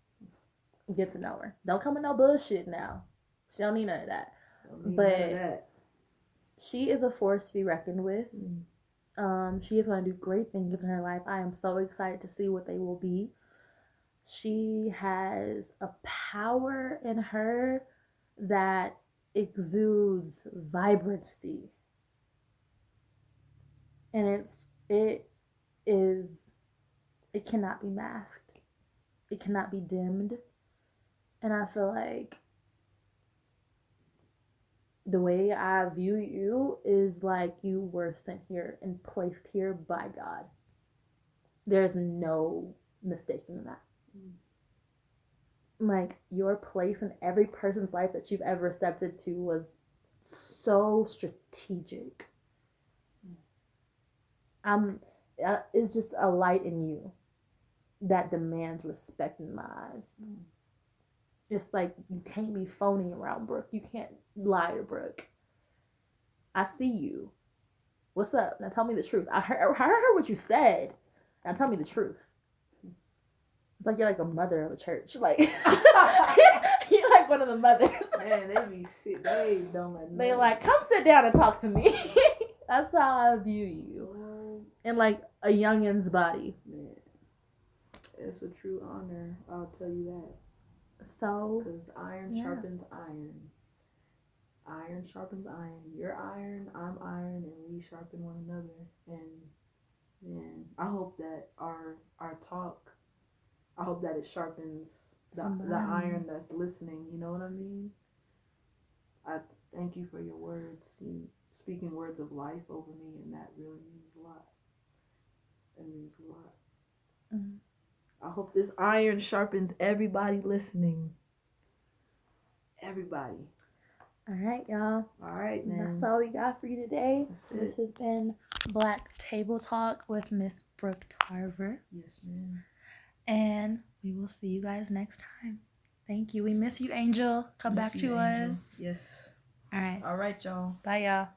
Get to know her. Don't come with no bullshit now. She don't need none of that. But- of that. She is a force to be reckoned with. Mm. Um, she is going to do great things in her life. I am so excited to see what they will be. She has a power in her that exudes vibrancy. And it's it is it cannot be masked. It cannot be dimmed. And I feel like the way I view you is like you were sent here and placed here by God. There's no mistaking that. Mm. Like your place in every person's life that you've ever stepped into was so strategic. Um, uh, it's just a light in you that demands respect in my eyes. Mm. it's like you can't be phony around Brooke. You can't lie to Brooke. I see you. What's up? Now tell me the truth. I heard, I heard what you said. Now tell me the truth. It's like you're like a mother of a church. Like <laughs> you're like one of the mothers. <laughs> Man, they be sick. They don't let. They like come sit down and talk to me. <laughs> That's how I view you in like a youngin's body. it's a true honor. I'll tell you that. So Because iron Yeah. sharpens iron. Iron sharpens iron. You're iron, I'm iron, and we sharpen one another. And man, I hope that our our talk, I hope that it sharpens the, the iron that's listening. You know what I mean? I thank you for your words. You speaking words of life over me, and that really means a lot. It means a lot. Mhm. I hope this iron sharpens everybody listening. Everybody. all right, y'all. All right, man. That's all we got for you today. This has been Black Table Talk with Miss Brooke Tarver. Yes, man. And we will see you guys next time. Thank you. We miss you, Angel. Come Miss back you, to Angel. us. Yes. All right. All right, y'all. Bye, y'all.